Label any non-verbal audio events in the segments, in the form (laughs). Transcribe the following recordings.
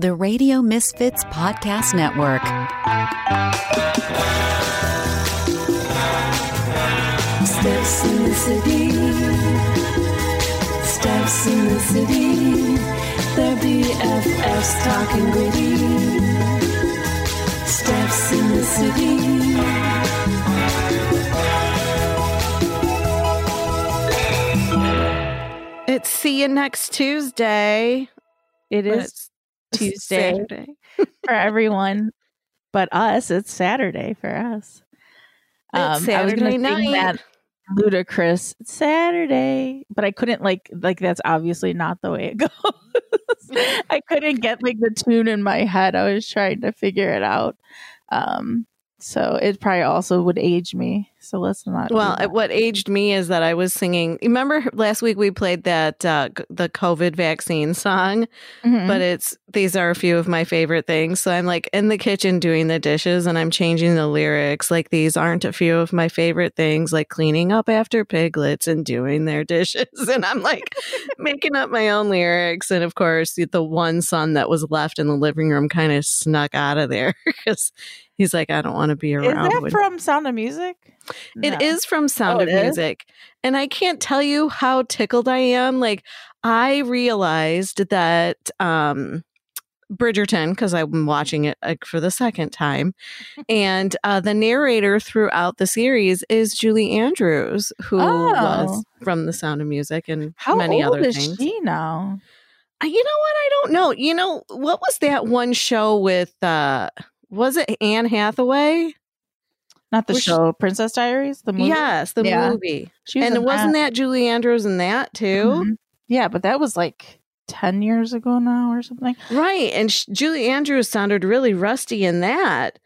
the Radio Misfits Podcast Network. Steps in the city. Steps in the city. They're BFFs talking gritty. Steps in the city. It's see you next Tuesday. It But it's Tuesday for everyone but us. It's Saturday for us. It's I was Saturday night. that ludicrous Saturday, but I couldn't like like that's obviously not the way it (laughs) goes. (laughs) I couldn't get like the tune in my head. I was trying to figure it out. Um, so it probably also would age me. So let's not. Well, what aged me is that I was singing. Remember last week we played that uh, the COVID vaccine song, Mhm. but it's these are a few of my favorite things. So I'm like in the kitchen doing the dishes and I'm changing the lyrics. Like these aren't a few of my favorite things, like cleaning up after piglets and doing their (laughs) dishes. And I'm like making up my own lyrics. And of course, the one son that was left in the living room kind of snuck out of there (laughs) because he's like, I don't want to be around. is that from Sound of Music? It No. is from Sound Oh, of it is? Music. And I can't tell you how tickled I am. Like I realized that um Bridgerton, because I'm watching it like, for the second time, (laughs) and uh, the narrator throughout the series is Julie Andrews, who Oh. was from The Sound of Music and How many old other is things. she now? You know what? I don't know. You know what was that one show with? uh Was it Anne Hathaway? Not the Was she- show, Princess Diaries. The movie. Yes, the Yeah. movie. she was and wasn't that Julie Andrews in that too? Mhm. Yeah, but that was like 10 years ago now or something. Right. And sh- Julie Andrews sounded really rusty in that.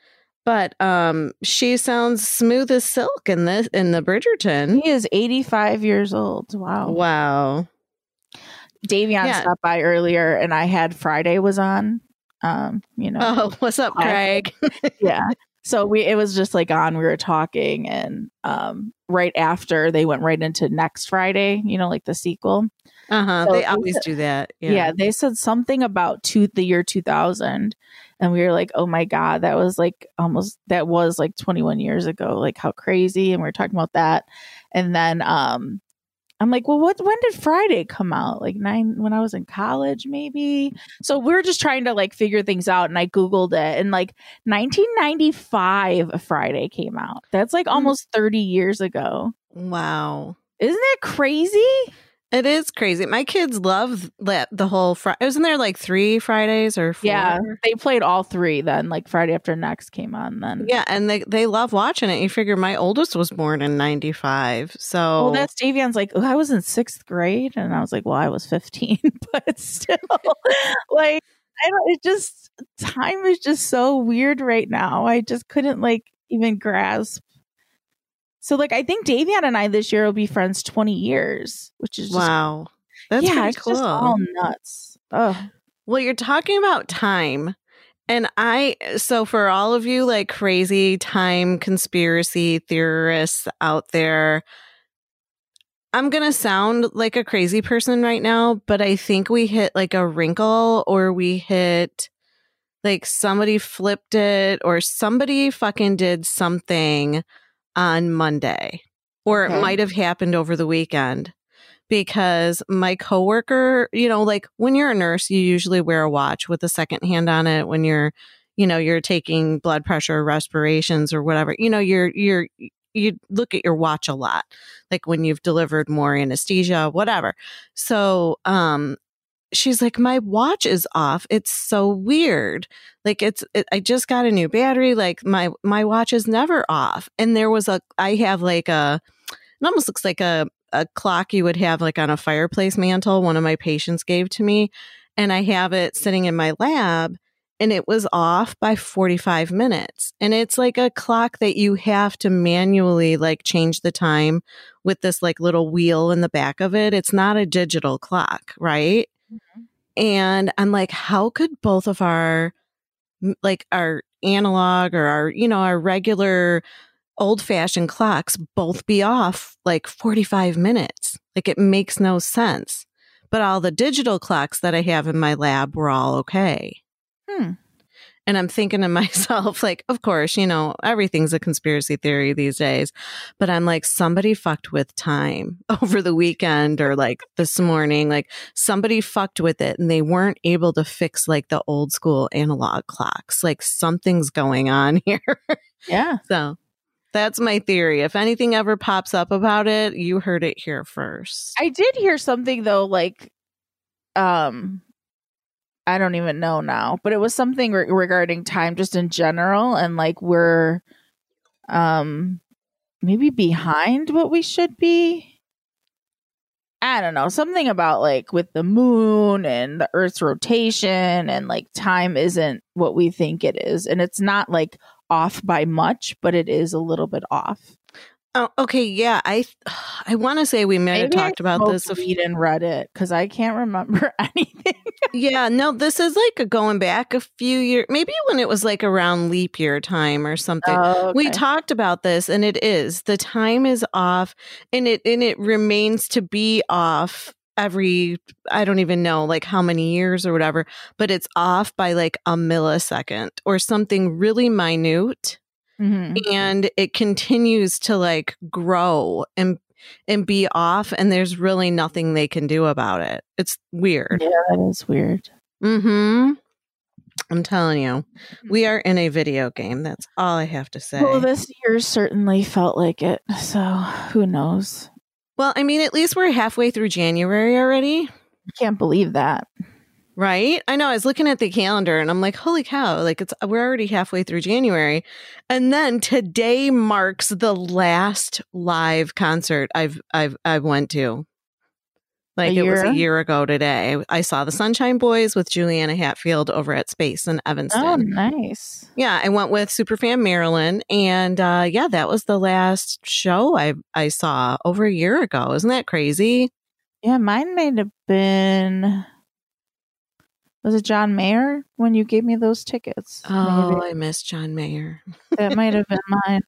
But um she sounds smooth as silk in this in the Bridgerton. He is 85 years old. Wow. Wow. Davion Yeah. stopped by earlier and I had Friday was on. Um, you know. Oh, (laughs) what's up, Craig? (laughs) yeah. So we it was just like on, we were talking and um right after they went right into next Friday, you know, like the sequel. Uh-huh. So they always said- do that. Yeah. Yeah. they said something about two, the year 2000. And we were like, oh my God, that was like almost, that was like 21 years ago. Like how crazy. And we are talking about that. And then um, I'm like, well, what, when did Friday come out? Like nine, when I was in college, maybe. So we are just trying to like figure things out. And I Googled it. And like 1995, Friday came out. That's like hmm. almost 30 years ago. Wow. Isn't that crazy? It is crazy. My kids love that the whole Friday. Wasn't there like three Fridays or four? Yeah. They played all three then, like Friday After Next came on then. Yeah, and they they love watching it. You figure my oldest was born in '95, so Well, that's Davion's like, oh, I was in sixth grade. And I was like, well, I was 15, (laughs) but still, (laughs) like, I don't, it just, time is just so weird right now. I just couldn't, like, even grasp. So, like, I think Davion and I this year will be friends 20 years, which is just, wow, that's yeah, pretty it's cool. just all nuts. Oh, Well, you're talking about time. And I, so for all of you like crazy time conspiracy theorists out there, I'm going to sound like a crazy person right now, but I think we hit like a wrinkle or we hit like somebody flipped it or somebody fucking did something on Monday or Okay. it might have happened over the weekend because my coworker, you know, like when you're a nurse, you usually wear a watch with a second hand on it when you're, you know, you're taking blood pressure, respirations or whatever. You know, you're you're you look at your watch a lot, like when you've delivered more anesthesia, whatever. So, um she's like my watch is off. It's so weird. Like it's it, I just got a new battery, like my my watch is never off. And there was a I have like a it almost looks like a a clock you would have like on a fireplace mantle one of my patients gave to me and i have it sitting in my lab and it was off by 45 minutes and it's like a clock that you have to manually like change the time with this like little wheel in the back of it it's not a digital clock right and i'm like how could both of our like our analog or our you know our regular old fashioned clocks both be off like 45 minutes. Like it makes no sense. But all the digital clocks that I have in my lab were all okay. Hmm. And I'm thinking to (laughs) myself, like, of course, you know, everything's a conspiracy theory these days. But I'm like, somebody fucked with time (laughs) over the weekend or like this morning. Like, somebody fucked with it and they weren't able to fix like the old school analog clocks. Like, something's going on (laughs) here. Yeah. so that's my theory. If anything ever pops up about it, you heard it here first. I did hear something though, like, um, I don't even know now, but it was something re- regarding time just in general, and like we're, um, maybe behind what we should be. I don't know, something about like with the moon and the Earth's rotation, and like time isn't what we think it is, and it's not like off by much, but it is a little bit off. Oh, okay. Yeah. I, (sighs) I want to say we might have talked about this. if few didn't read it because I can't remember (laughs) anything. (laughs) Yeah, no, this is like a going back a few years, maybe when it was like around leap year time or something. Oh, We talked about this and it is. The time is off and it and it remains to be off every I don't even know like how many years or whatever, but it's off by like a millisecond or something really minute Mhm. and it continues to like grow and and be off and there's really nothing they can do about it. It's weird. Yeah, that is weird. Mm-hmm. I'm telling you, we are in a video game. That's all I have to say. Well, this year certainly felt like it. So who knows? well, I mean, at least we're halfway through January already, I can't believe that. Right? I know. I was looking at the calendar and I'm like, holy cow! Like it's we're already halfway through January, and then today marks the last live concert I've I've I went to. Like it was a year? ago today. I saw the Sunshine Boys with Juliana Hatfield over at Space in Evanston. Oh, nice. Yeah, I went with Superfan Marilyn, and uh, yeah, that was the last show I I saw over a year ago. Isn't that crazy? Yeah, mine might have been. Was it John Mayer when you gave me those tickets? Oh, Maybe. I miss John Mayer. that might have been (laughs) mine.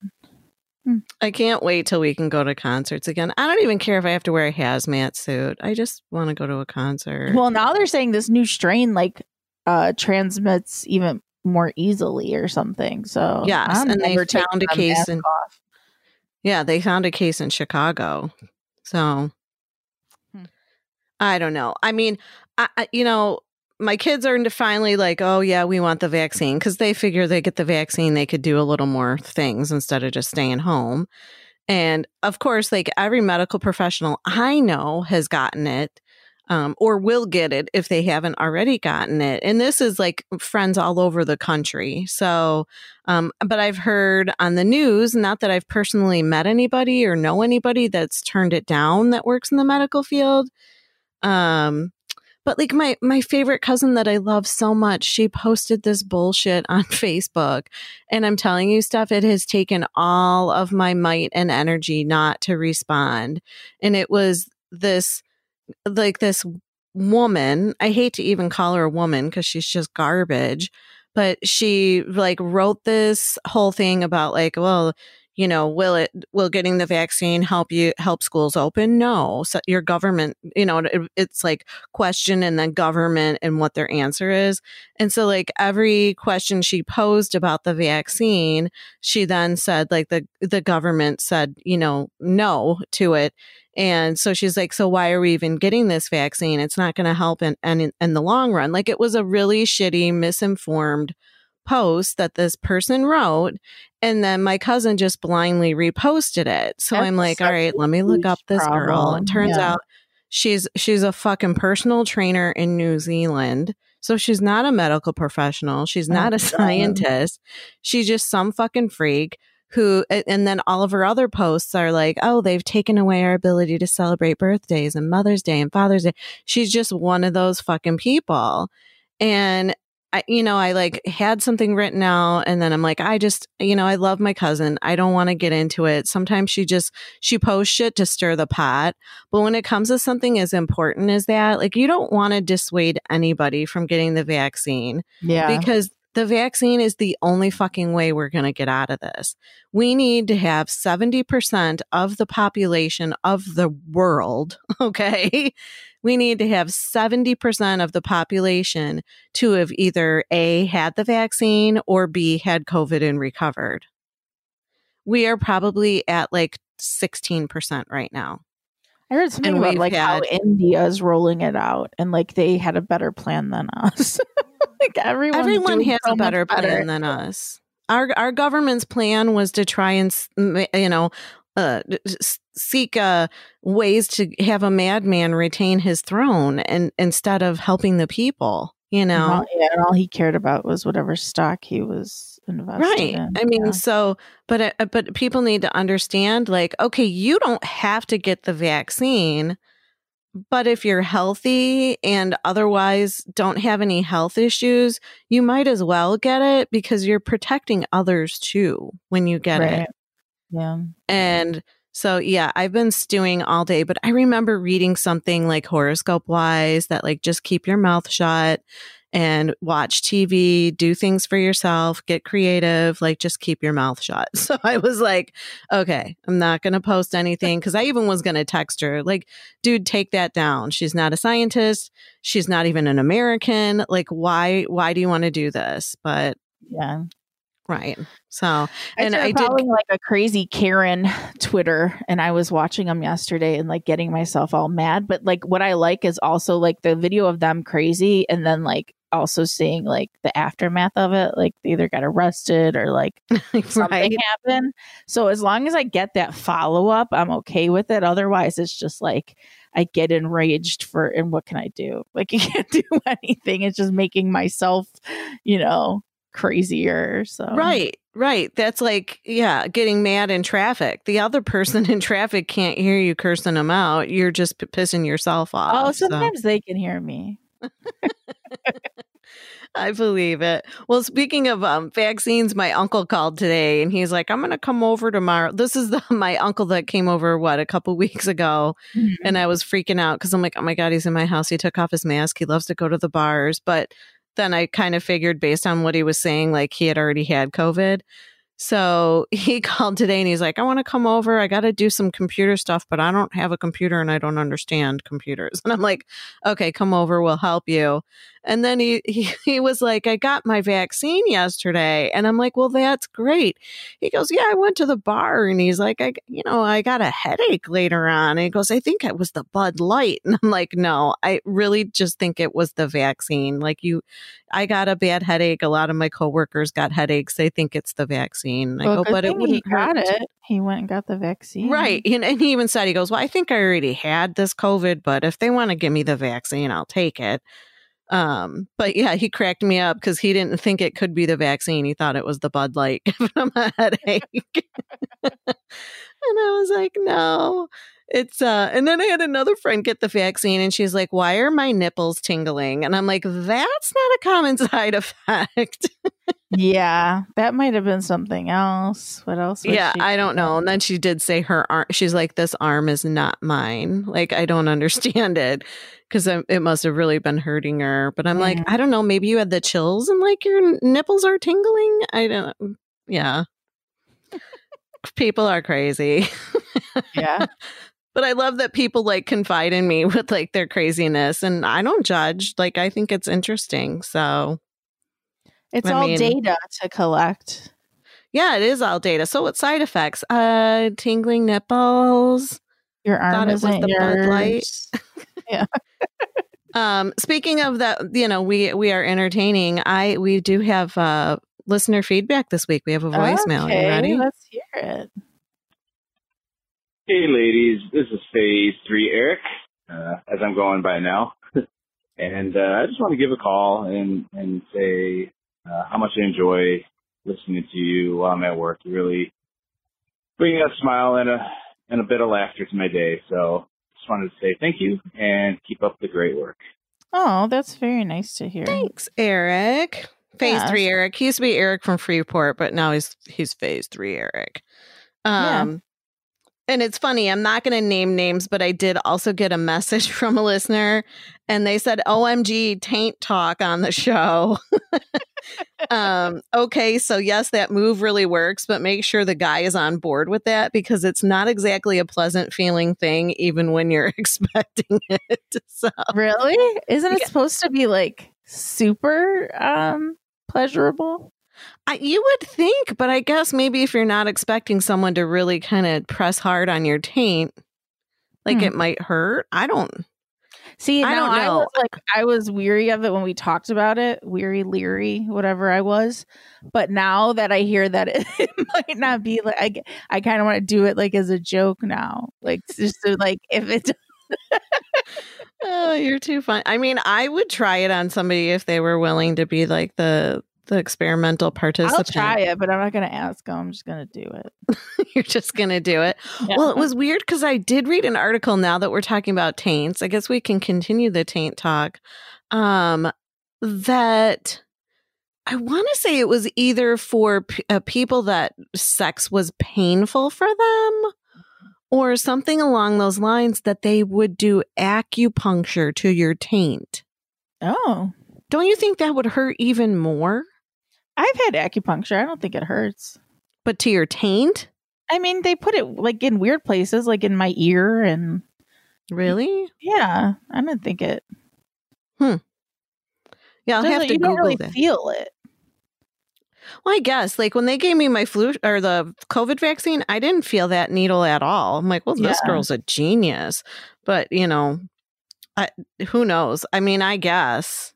I can't wait till we can go to concerts again. I don't even care if I have to wear a hazmat suit. I just want to go to a concert. Well, now they're saying this new strain like uh transmits even more easily or something. So Yes, I'm and they found a case in- off. yeah, they found a case in Chicago, so Hmm. I don't know. I mean, I, I you know. My kids are into finally like, oh yeah, we want the vaccine because they figure they get the vaccine, they could do a little more things instead of just staying home. And of course, like every medical professional I know has gotten it um, or will get it if they haven't already gotten it. And this is like friends all over the country. So, um, but I've heard on the news, not that I've personally met anybody or know anybody that's turned it down that works in the medical field. Um, but like my my favorite cousin that I love so much, she posted this bullshit on (laughs) Facebook, and I'm telling you, stuff. It has taken all of my might and energy not to respond, and it was this like this woman. I hate to even call her a woman because she's just garbage, but she like wrote this whole thing about like, well, you know, will it will getting the vaccine help you help schools open? No, so your government, you know, it, it's like question and then government and what their answer is. And so like every question she posed about the vaccine, she then said like the the government said, you know, no to it. And so she's like, so why are we even getting this vaccine? It's not going to help in, in in the long run. Like it was a really shitty, misinformed post that this person wrote and then my cousin just blindly reposted it. So That's i'm like all right let me look up this girl. problem. it turns Yeah. out she's she's a fucking personal trainer in new zealand. So she's not a medical professional. She's Oh, not a (laughs) God. scientist. She's just some fucking freak who and then all of her other posts are like oh they've taken away our ability to celebrate birthdays and mother's day and father's day. She's just one of those fucking people. And I, you know, I like had something written out and then I'm like, I just, you know, I love my cousin. I don't want to get into it. Sometimes she just, she posts shit to stir the pot. But when it comes to something as important as that, like you don't want to dissuade anybody from getting the vaccine Yeah. because the vaccine is the only fucking way we're going to get out of this. We need to have 70% of the population of the world, (laughs) okay? We need to have 70% of the population to have either A, had the vaccine or B, had COVID and recovered. We are probably at like 16% right now. I heard something And about like how had- India's rolling it out and like they had a better plan than us. (laughs) like Everyone doing has so a much better plan than us. Our our government's plan was to try and you know uh, seek uh, ways to have a madman retain his throne and instead of helping the people. You And know, all, yeah, and all he cared about was whatever stock he was right? I mean, yeah. so but uh, but people need to understand, like, okay, you don't have to get the vaccine. But if you're healthy and otherwise don't have any health issues, you might as well get it because you're protecting others too when you get it. Yeah. And so, yeah, I've been stewing all day, but I remember reading something like horoscope wise that like just keep your mouth shut and watch TV, do things for yourself, get creative, like just keep your mouth shut. (laughs) So I was like, okay, I'm not going to post anything because I even was going to text her, like, dude, take that down. She's not a scientist. She's not even an American. Like, why, why do you want to do this? But, Yeah. right. So, I and started I did following like a crazy Karen (laughs) Twitter, and I was watching them yesterday and like getting myself all mad. But like, what I like is also like the video of them crazy, and then like also seeing like the aftermath of it. Like they either got arrested or like (laughs) something right. happened. So as long as I get that follow up, I'm okay with it. Otherwise, it's just like I get enraged for, and what can I do? Like (laughs) you can't do (laughs) anything. It's just making myself, you know, crazier. So Right, right. That's like, yeah, getting mad in traffic. The other person in traffic can't hear you cursing them out. You're just p- pissing yourself off. Oh, so sometimes they can hear me. I believe it. Well, speaking of um, vaccines, my uncle called today and he's like, I'm going to come over tomorrow. This is the, (laughs) my uncle that came over, what, a couple weeks ago. And I was freaking out because I'm like, oh my God, he's in my house. He took off his mask. He loves to go to the bars. But then I kind of figured based on what he was saying, like he had already had COVID. So (laughs) he called today and he's like, I want to come over. I got to do some computer stuff, but I don't have a computer and I don't understand computers. (laughs) And I'm like, okay, come over. We'll help you. And then he, (laughs) he, he was like, I got my vaccine yesterday. And I'm like, well, that's great. He goes, yeah, I went to the bar and he's like, I, you know, I got a headache later on. And he goes, I think it was the Bud Light. (laughs) And I'm like, no, I really just think it was the vaccine. Like you, I got a bad headache. A lot of my coworkers got headaches. They think it's the vaccine. I go, but it wouldn't he got hurt." it. He went and got the vaccine. Right. And, and he even said, he goes, Well, I think I already had this COVID, but if they want to give me the vaccine, I'll take it. Um, but yeah, he cracked me up because he didn't think it could be the vaccine. He thought it was the Bud Light (laughs) giving him a headache. (laughs) and I was like, no. It's uh and then I had another friend get the vaccine and she's like, Why are my nipples tingling? And I'm like, that's not a common (laughs) side effect. Yeah, that might have been something else. What else? was yeah, I don't know. And then she did say her arm. She's like, "This arm is not mine. Like, I don't (laughs) understand it because it must have really been hurting her." But I'm like, I don't know. Maybe you had the chills and like your nipples are tingling. I don't. Mm, yeah, (laughs) people are crazy. Yeah. (laughs) But I love that people like confide in me with like their craziness, and I don't judge. Like, I think it's interesting. So It's I all mean- data to collect. yeah, it is all data. So what side effects? Uh, tingling nipples. Your arm Thought it was isn't the Bud Light. yours. (laughs) Um, speaking of that, you know, we we are entertaining. I we do have uh listener feedback this week. We have a voicemail. Okay, you ready? Let's hear it. Hey, ladies. This is Phase 3 Eric, uh, as I'm going by now. (laughs) and uh, I just want to give a call and, and say uh, how much I enjoy listening to you while I'm at work. You really bring a smile and a, and a bit of laughter to my day. So just wanted to say thank you and keep up the great work. Oh, that's very nice to hear. Thanks, Eric. Phase Yes. three Eric. He used to be Eric from Freeport, but now he's he's phase three Eric. Yeah. And it's funny, I'm not gonna name names, but I did also get a message (laughs) from a listener and they said OMG taint talk on the show. (laughs) um, okay, so yes, that move really works, but make sure the guy is on board with that because it's not exactly a pleasant feeling thing, even when you're (laughs) expecting it. So, really? Isn't it Yeah. supposed to be like super um pleasurable? I, you would think, but I guess maybe if you're not expecting someone to really kind of press hard on your taint, like Hmm. it might hurt. I don't. See, I don't I know. was like I was weary of it when we talked about it, weary, leery, whatever I was. But now that I hear that (laughs) it, might not be like I, I kind of want to do it like as a joke now, like just to like if it. Oh, you're too fun. I mean, I would try it on somebody if they were willing to be like the the experimental participant. I'll try it, but I'm not gonna ask them. I'm just gonna do it. (laughs) You're just gonna do it. Well, it was weird because I did read an article now that we're talking about taints. I guess we can continue the taint talk. Um, that I want to say it was either for p- uh, people that sex was painful for them or something along those lines that they would do acupuncture to your taint. oh, Don't you think that would hurt even more? I've had acupuncture. I don't think it hurts. But to your taint? I mean, they put it like in weird places, like in my ear, and Really? yeah, I don't think it. Hmm. Yeah, I'll have doesn't- to you Google don't really that. feel it. Well, I guess like when they gave me my flu or the COVID vaccine, I didn't feel that needle at all. I'm like, well, this Yeah. girl's a genius. But you know, I, who knows? I mean, I guess.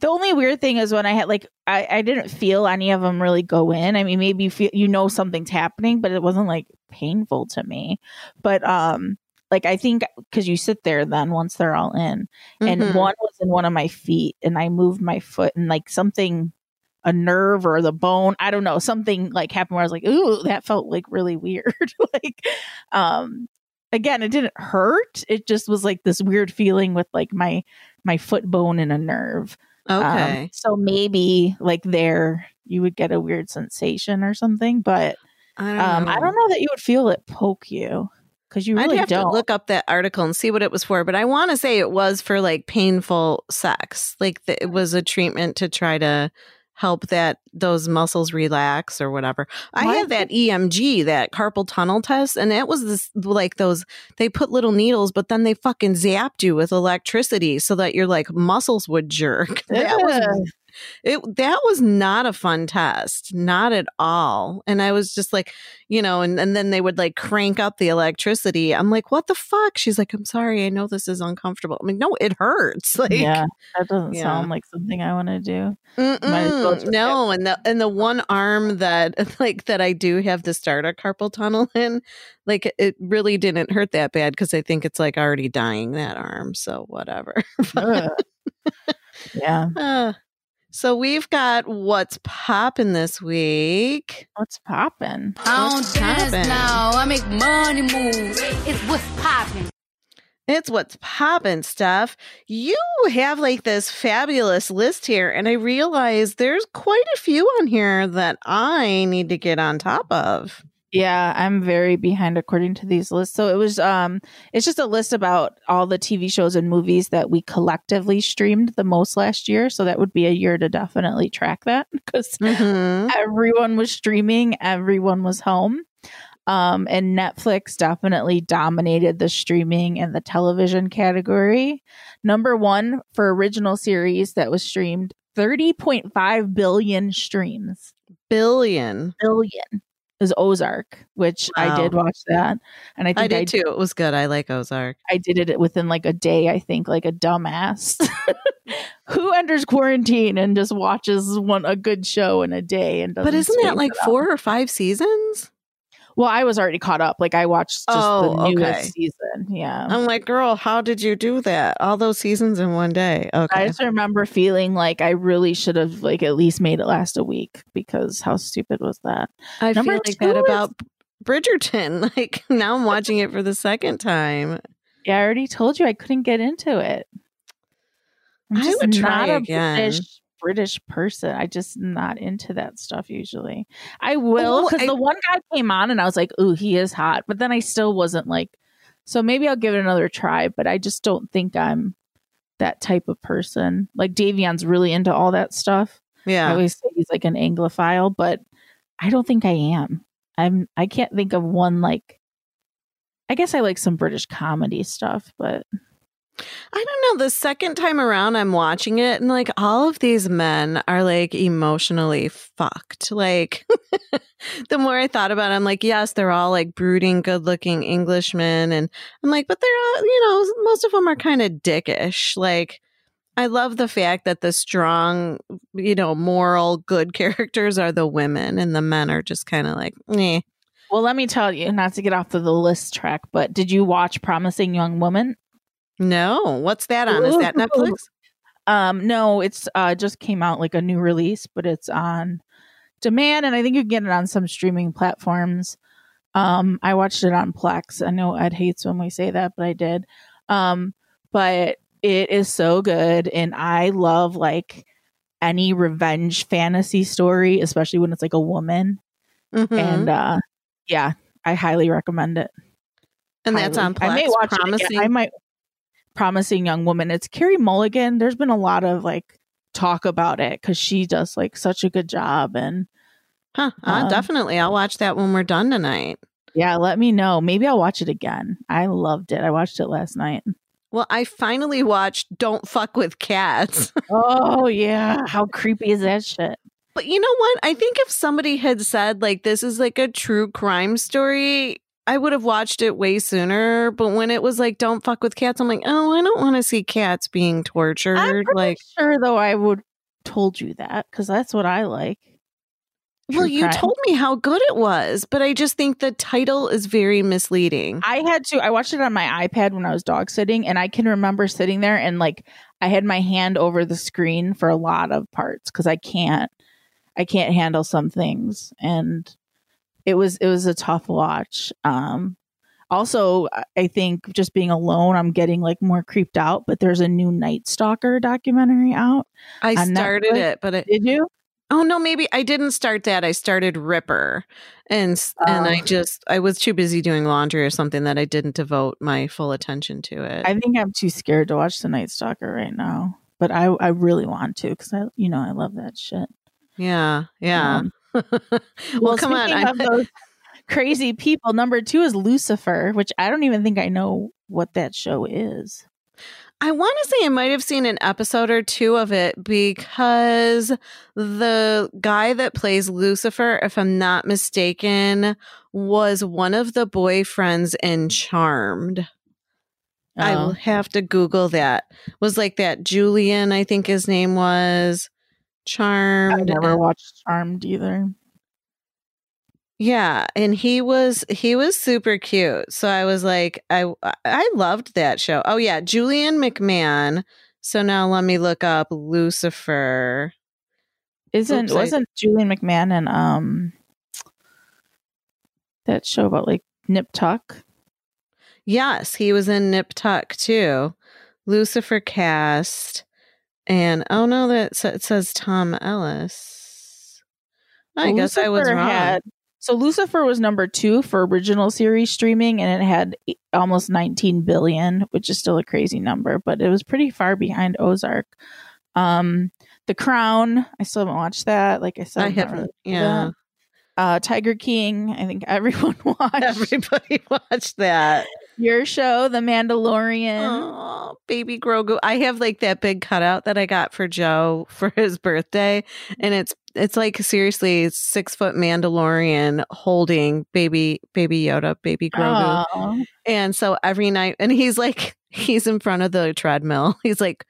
The only weird thing is when I had like I, I didn't feel any of them really go in. I mean, maybe you feel you know something's happening, but it wasn't like painful to me. But um, like I think because you sit there then once they're all in, and Mhm. one was in one of my feet, and I moved my foot, and like something, a nerve or the bone, I don't know, something like happened where I was like, ooh, that felt like really weird. (laughs) like, um, again, it didn't hurt. It just was like this weird feeling with like my my foot bone and a nerve. Um, okay. so maybe like there you would get a weird sensation or something, but I don't um, know. I don't know that you would feel it poke you because you really I'd have don't. to look up that article and see what it was for, but I want to say it was for like painful sex. Like the, it was a treatment to try to help that those muscles relax or whatever. I Why had that EMG, that carpal tunnel test, and it was this like those they put little needles, but then they fucking zapped you with electricity so that your like muscles would jerk. (laughs) That was. It that was not a fun test not at all and i was just like you know and, and then they would like crank up the electricity. I'm like what the fuck? She's like i'm sorry i know this is uncomfortable. I'm like no it hurts. (laughs) Like yeah, that doesn't Yeah. sound like something I want to do. Well no and the and the one arm that (laughs) like that i do have to start a carpal tunnel (laughs) in like it really didn't hurt that bad because i think it's like already dying that arm so whatever. Yeah, Uh, (sighs) so we've got what's popping this week what's popping? I don't dance poppin'? now. I make money moves. It's what's popping. It's what's poppin' stuff. You have like this fabulous list here, and I realize there's quite a few on here that I need to get on top of. Yeah, I'm very behind according to these lists. So it was um it's just a list about all the TV shows and movies that we collectively streamed the most last year. So that would be a year to definitely track that (laughs) because Mhm. everyone was streaming, everyone was home. Um and Netflix definitely dominated the streaming and the television category. Number 1 for original series that was streamed 30.5 billion streams Billion. billion is Ozark, which I did watch that, and I think I I did too. It was good. I like Ozark. I did it within like a day. I think like a dumbass (laughs) who enters quarantine and just watches one a good show in a day and. But isn't that like four or five seasons? Well, I was already caught up. Like I watched just Oh, the newest okay. season. Yeah. I'm like, girl, how did you do that? All those seasons in one day. Okay. I just remember feeling like I really should have like at least made it last a week because how stupid was that? I Number feel like that is- about Bridgerton. (laughs) Like now I'm watching it for the second time. Yeah, I already told you I couldn't get into it. I'm I would try again. British British person. I just not into that stuff usually. I oh, will Oh, because the one guy came on and I was like, "Ooh, he is hot," but then I still wasn't like. So maybe I'll give it another try, but I just don't think I'm that type of person. Like Davion's really into all that stuff. Yeah, I always say he's like an Anglophile, but I don't think I am. I'm I can't think of one like I guess I like some British comedy stuff, but I don't know. The second time around, I'm watching it, and like all of these men are like emotionally fucked. Like, (laughs) the more I thought about it, I'm like, yes, they're all like brooding, good looking Englishmen. And I'm like, but they're all, you know, most of them are kind of dickish. Like, I love the fact that the strong, you know, moral, good (laughs) characters are the women, and the men are just kind of like, eh. well, let me tell you, not to get off of the list track, but did you watch Promising Young Woman? No, what's that on? Is that Netflix? Um, no, it's uh just came out like a new release, but it's on demand, and I think you can get it on some streaming platforms. Um, I watched it on Plex. I know Ed hates when we say that, but I did. Um, but it is so good, and I love like any revenge fantasy story, especially when it's like a woman. Mhm. And uh, yeah, I highly recommend it. and that's on Plex. I may watch promising. it again. I might promising young woman. It's Carey Mulligan. There's been a lot of like talk about it because she does like such a good job. And Huh, uh, Um, definitely. I'll watch that when we're done tonight. yeah, let me know. Maybe I'll watch it again. I loved it. I watched it last night. Well, I finally watched Don't Fuck with Cats. (laughs) oh yeah, how creepy is that shit? but you know what? I think if somebody had said, like, this is like a true crime story, I would have watched it way sooner. But when it was like, Don't Fuck with Cats, I'm like, oh, I don't want to see cats being tortured. I'm like, sure though I would told you that because that's what I like. well, you crime. told me how good it was, but I just think the title is very misleading. I had to. I watched it on my iPad when I was dog sitting, and I can remember sitting there and like I had my hand over the screen for a lot of parts because I can't, I can't handle some things, and it was it was a tough watch. Um, also, I- think just being alone, I'm getting like more creeped out. But there's a new Night Stalker documentary out. I started Netflix? it, but it, Did you? Oh no, maybe I didn't start that. I started Ripper, and and I Oh. just I was too busy doing laundry or something that I didn't devote my full attention to it. I think I'm too scared to watch the Night Stalker right now. But I I really want to because I you know I love that shit. yeah, yeah. Um, (laughs) well, come on. (laughs) Those crazy people, number two is Lucifer, which I don't even think I know what that show is. I want to say I might have seen an episode or two of it because the guy that plays Lucifer, if I'm not mistaken, was one of the boyfriends in Charmed. I oh. will Oh. have to Google that. Was like that Julian, I think his name was I Charmed. never watched Charmed either. Yeah, and he was he was super cute. So I was like I I loved that show. Oh yeah, Julian McMahon. So now let me look up Lucifer. Isn't Oops, wasn't Julian McMahon and um that show about like Nip Tuck? Yes, he was in Nip Tuck too. Lucifer cast. And oh no, that it says Tom Ellis. I Well, guess I was wrong. had- so Lucifer was number two for original series streaming, and it had almost 19 billion, which is still a crazy number, but it was pretty far behind Ozark. Um, The Crown, I still haven't watched that. Like I said, I haven't. really Yeah, that. Uh, Tiger King, I think everyone (laughs) watched. everybody (laughs) watched that. Your show, The Mandalorian. Oh, baby Grogu. I have like that big cutout that I got for Joe (laughs) for his birthday. And it's it's like seriously six foot Mandalorian holding baby baby Yoda, baby Grogu. And so every night and he's like (laughs) he's in front of the treadmill. He's like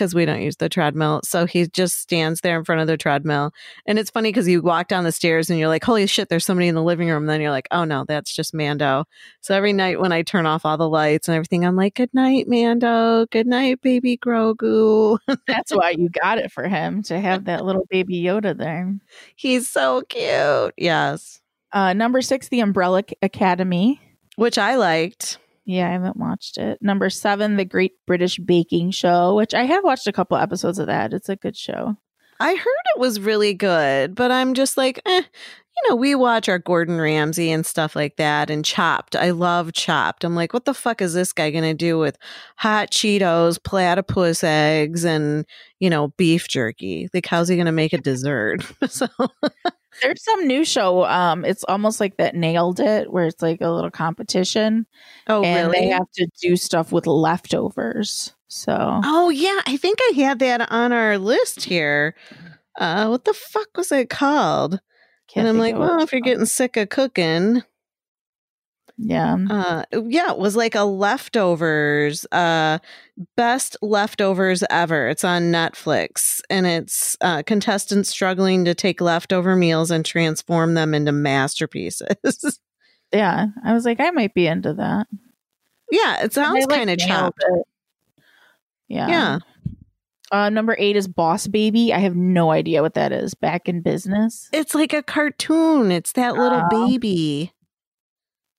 because we don't use the treadmill. So he just stands there in front of the treadmill. And it's funny because you walk down the stairs and you're like, holy shit, there's somebody in the living room. And then you're like, oh no, that's just Mando. So every night when I turn off all the lights and everything, I'm like, good night, Mando. Good night, baby Grogu. (laughs) That's why you got it for him to have that little baby Yoda there. He's so cute. Yes. Uh, number six, The Umbrella Academy. Which I liked. Yeah, I haven't watched it. Number seven, The Great British Baking Show, which I have watched a couple episodes of that. It's a good show. I heard it was really good, but I'm just like, eh, you know, we watch our Gordon Ramsay and stuff like that and Chopped. I love Chopped. I'm like, what the fuck is this guy going to do with hot Cheetos, platypus eggs, and, you know, beef jerky? Like, how's he going to make a dessert? (laughs) so, There's some new show. Um, it's almost like that nailed it, where it's like a little competition, oh, and really? they have to do stuff with leftovers. So Oh yeah, I think I had that on our list here. Uh what the fuck was it called? can't and I'm like, well, if you're getting sick of cooking, yeah, uh yeah, it was like a leftovers, uh best leftovers ever. It's on Netflix and it's uh contestants struggling to take leftover meals and transform them into masterpieces. (laughs) yeah. I was like, I might be into that. yeah, it sounds like, kind of chopped. it. Yeah. Yeah. Uh, number eight is Boss Baby. I have no idea what that is. Back in business. It's like a cartoon. It's that little Oh. baby.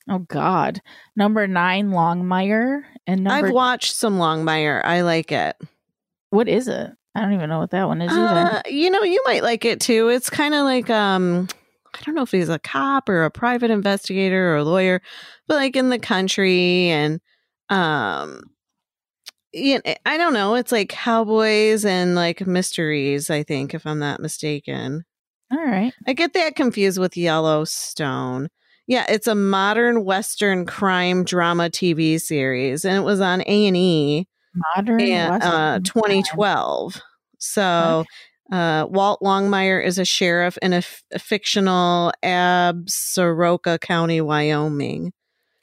Oh God. Number nine, Longmire. And number I've watched some Longmire. I like it. what is it? I don't even know what that one is. Uh, you know, you might like it too. It's kind of like um I don't know if he's a cop or a private investigator or a lawyer, but like in the country and um you know, I don't know. It's like cowboys and like mysteries, I think, if I'm not mistaken. All right. I get that confused with Yellowstone. Yeah, it's a modern western crime drama TV series and it was on A&E Modern and Western uh, crime. 2012. So uh, Walt Longmire is a sheriff in a, f- a fictional Absaroka County, Wyoming.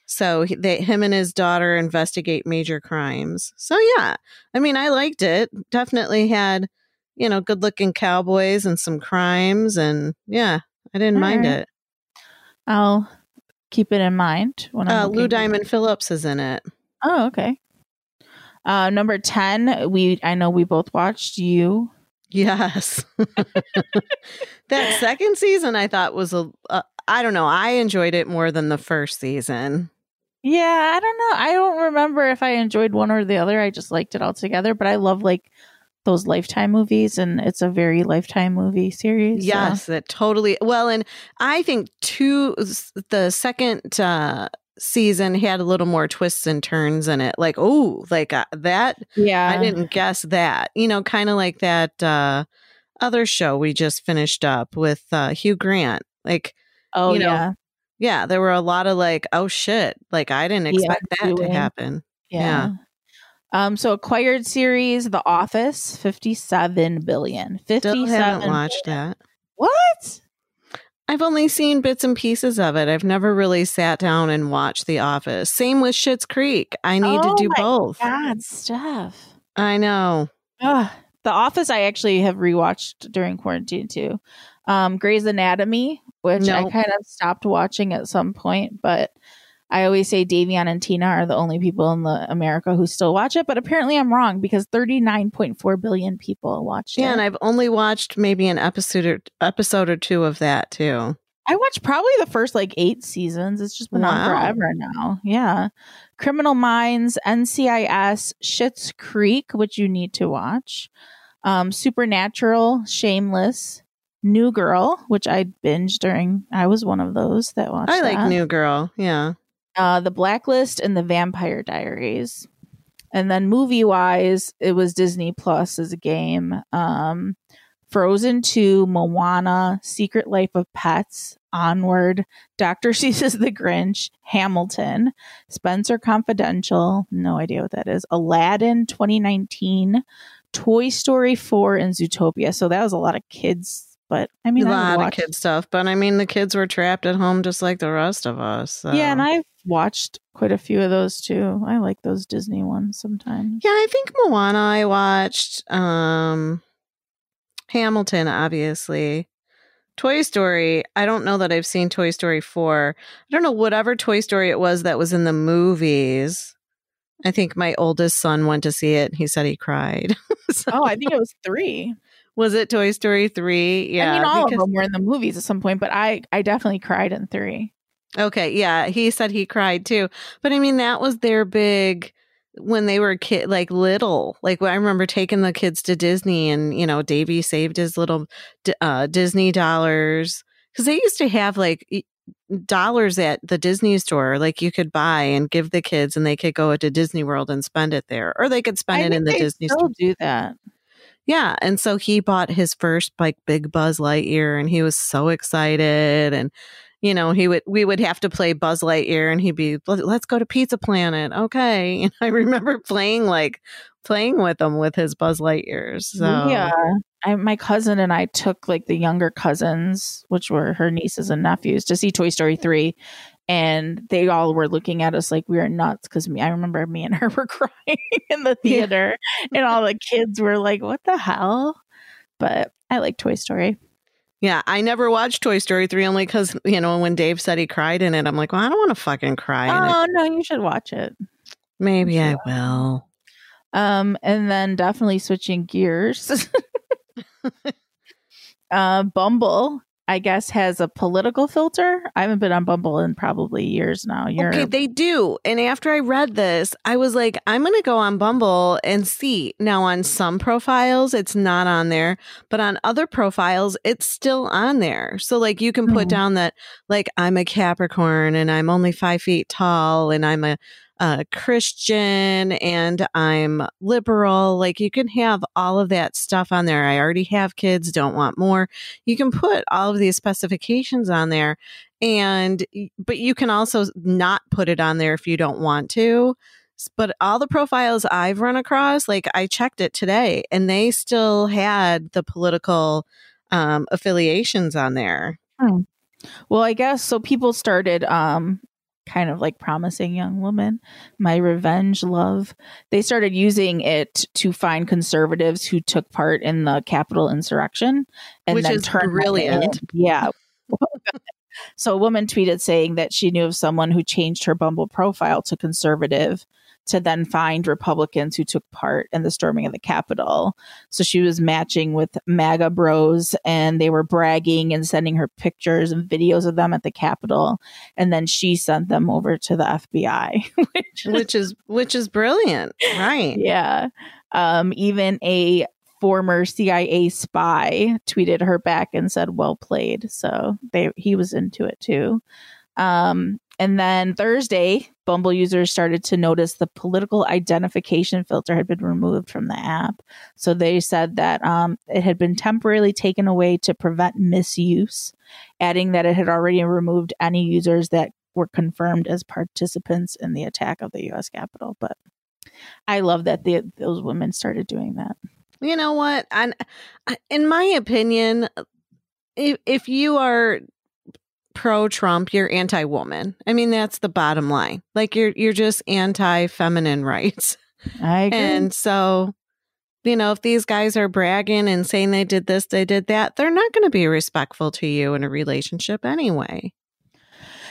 So he, they, him and his daughter investigate major crimes. So yeah, I mean, I liked it. Definitely had, you know, good looking cowboys and some crimes, and yeah, I didn't All mind right. it. I'll keep it in mind when I'm Uh, Lou Diamond Phillips is in it. Oh, okay. Uh, number ten, we I know we both watched you. Yes. (laughs) that second season I thought was a uh, I don't know, I enjoyed it more than the first season. Yeah, I don't know. I don't remember if I enjoyed one or the other. I just liked it all together. But I love like those Lifetime movies, and it's a very Lifetime movie series. so- Yes, it totally well and I think two the second uh season had a little more twists and turns in it. Like, oh, like uh, that yeah. I didn't guess that. You know, kind of like that uh other show we just finished up with uh Hugh Grant. Like Oh you know, yeah, yeah, there were a lot of like, oh shit, like I didn't Yeah, expect that to happen. yeah. Um. So acquired series, The Office, fifty-seven billion. Still Fifty-seven. haven't watched that. What? I've only seen bits and pieces of it. I've never really sat down and watched The Office. Same with Schitt's Creek. I need Oh to do my both. God, Steph. I know. Ugh. The Office, I actually have rewatched during quarantine too. Um, Grey's Anatomy, which I kind of stopped watching at some point, but I always say Davion and Tina are the only people in the America who still watch it. But apparently, I'm wrong because 39.4 billion people watch Yeah, it. and I've only watched maybe an episode or episode or two of that too. I watched probably the first like eight seasons. It's just been on forever now. Yeah. Criminal Minds, NCIS, Schitt's Creek, which you need to watch. Um, Supernatural, Shameless, New Girl, which I binged during. I was one of those that watched. I like that. New Girl. Yeah. Uh, the Blacklist and the Vampire Diaries. And then movie wise, it was Disney Plus as a game. Um, Frozen 2, Moana, Secret Life of Pets, Onward, Dr. (laughs) Seuss's The Grinch, Hamilton, Spencer Confidential, no idea what that is, Aladdin 2019, Toy Story 4, and Zootopia. So that was a lot of kids, but I mean, a lot of kid stuff, but I mean, the kids were trapped at home just like the rest of us. so. Yeah, and I've watched quite a few of those too. I like those Disney ones sometimes. Yeah, I think Moana I watched. Um Hamilton, obviously. Toy Story, I don't know that I've seen Toy Story 4. I don't know whatever Toy Story it was that was in the movies. I think my oldest son went to see it. He said he cried. (laughs) So, Oh, I think it was three. was it Toy Story 3? Yeah. I mean, all because- of them were in the movies at some point, but I, I definitely cried in three. Okay, yeah, he said he cried too. But I mean, that was their big when they were kid, like little. Like I remember taking the kids to Disney, and you know, Davy saved his little uh, Disney dollars because they used to have like dollars at the Disney store, like you could buy and give the kids, and they could go to Disney World and spend it there, or they could spend I it in the Disney still store. do that. Yeah. And so he bought his first like big Buzz Lightyear and he was so excited. And, you know, he would, we would have to play Buzz Lightyear and he'd be, "Let- let's go to Pizza Planet. Okay. (laughs) And I remember playing like, playing with him with his Buzz Lightyears. So, Yeah. I, my cousin and I took like the younger cousins, which were her nieces and nephews, to see Toy Story 3. And they all were looking at us like we were nuts because me, I remember me and (laughs) her were crying in the Yeah. theater, and all the kids were like, "What the hell?" But I like Toy Story. Yeah. I never watched Toy Story 3 only because, you know, when Dave said he cried in it, I'm like, well, I don't want to fucking cry in it. Oh no, you should watch it. Maybe I will. Um, and then definitely switching gears. (laughs) uh, Bumble, I guess, has a political filter. I haven't been on Bumble in probably years now. You're Okay, they do. And after I read this, I was like, I'm going to go on Bumble and see. Now, on some profiles, it's not on there, but on other profiles, it's still on there. So, like, you can put Oh. down that, like, I'm a Capricorn and I'm only five feet tall and I'm a, a Christian and I'm liberal. Like, you can have all of that stuff on there. I already have kids, don't want more. You can put all of these specifications on there and but you can also not put it on there if you don't want to but all the profiles i've run across like i checked it today and they still had the political um affiliations on there well, I guess so. People started um kind of like promising young woman my revenge love. They started using it to find conservatives who took part in the capitol insurrection and Which then is turned brilliant. yeah. (laughs) So a woman tweeted saying that she knew of someone who changed her bumble profile to conservative to then find republicans who took part in the storming of the capitol so she was matching with maga bros and they were bragging and sending her pictures and videos of them at the capitol and then she sent them over to the fbi (laughs) which is which is which is brilliant right yeah. Um, even a former CIA spy tweeted her back and said, "Well played." So they he was into it too. Um, and then Thursday, Bumble users started to notice the political identification filter had been removed from the app. So they said that um, it had been temporarily taken away to prevent misuse, adding that it had already removed any users that were confirmed as participants in the attack of the U.S. Capitol. But I love that the, those women started doing that. you know what and in my opinion if, if you are pro trump you're anti woman i mean that's the bottom line like you're you're just anti feminine (laughs) rights I agree. And so, you know, if these guys are bragging and saying they did this, they did that, they're not going to be respectful to you in a relationship anyway.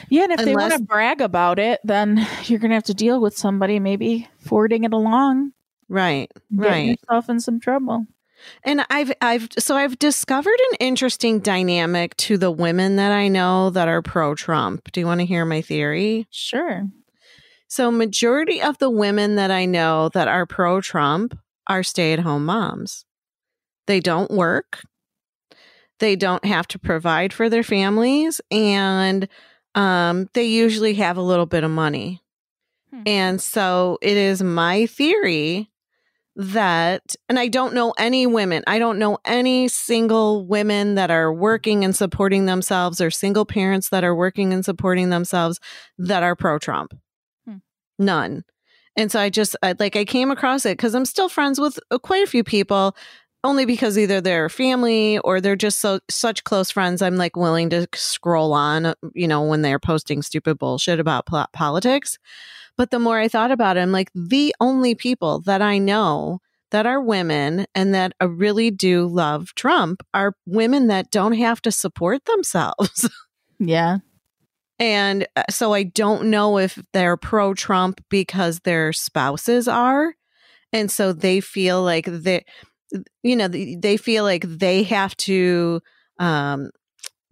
yeah, and if they want to brag about it, then you're going to have to deal with somebody maybe forwarding it along, Right. Right. yourself in some trouble. And I've I've so I've discovered an interesting dynamic to the women that I know that are pro Trump. Do you want to hear my theory? Sure. So majority of the women that I know that are pro Trump are stay-at-home moms. They don't work. They don't have to provide for their families and um, they usually have a little bit of money. Hmm. And so it is my theory that, and I don't know any women, I don't know any single women that are working and supporting themselves or single parents that are working and supporting themselves that are pro Trump. Hmm. None. And so I just, I, like, I came across it because I'm still friends with uh, quite a few people only because either they're family or they're just so such close friends i'm like willing to scroll on you know when they're posting stupid bullshit about pol- politics but the more i thought about it i'm like the only people that i know that are women and that uh, really do love trump are women that don't have to support themselves (laughs) Yeah. and uh, so I don't know if they're pro Trump because their spouses are. And so they feel like they, you know, they they feel like they have to um,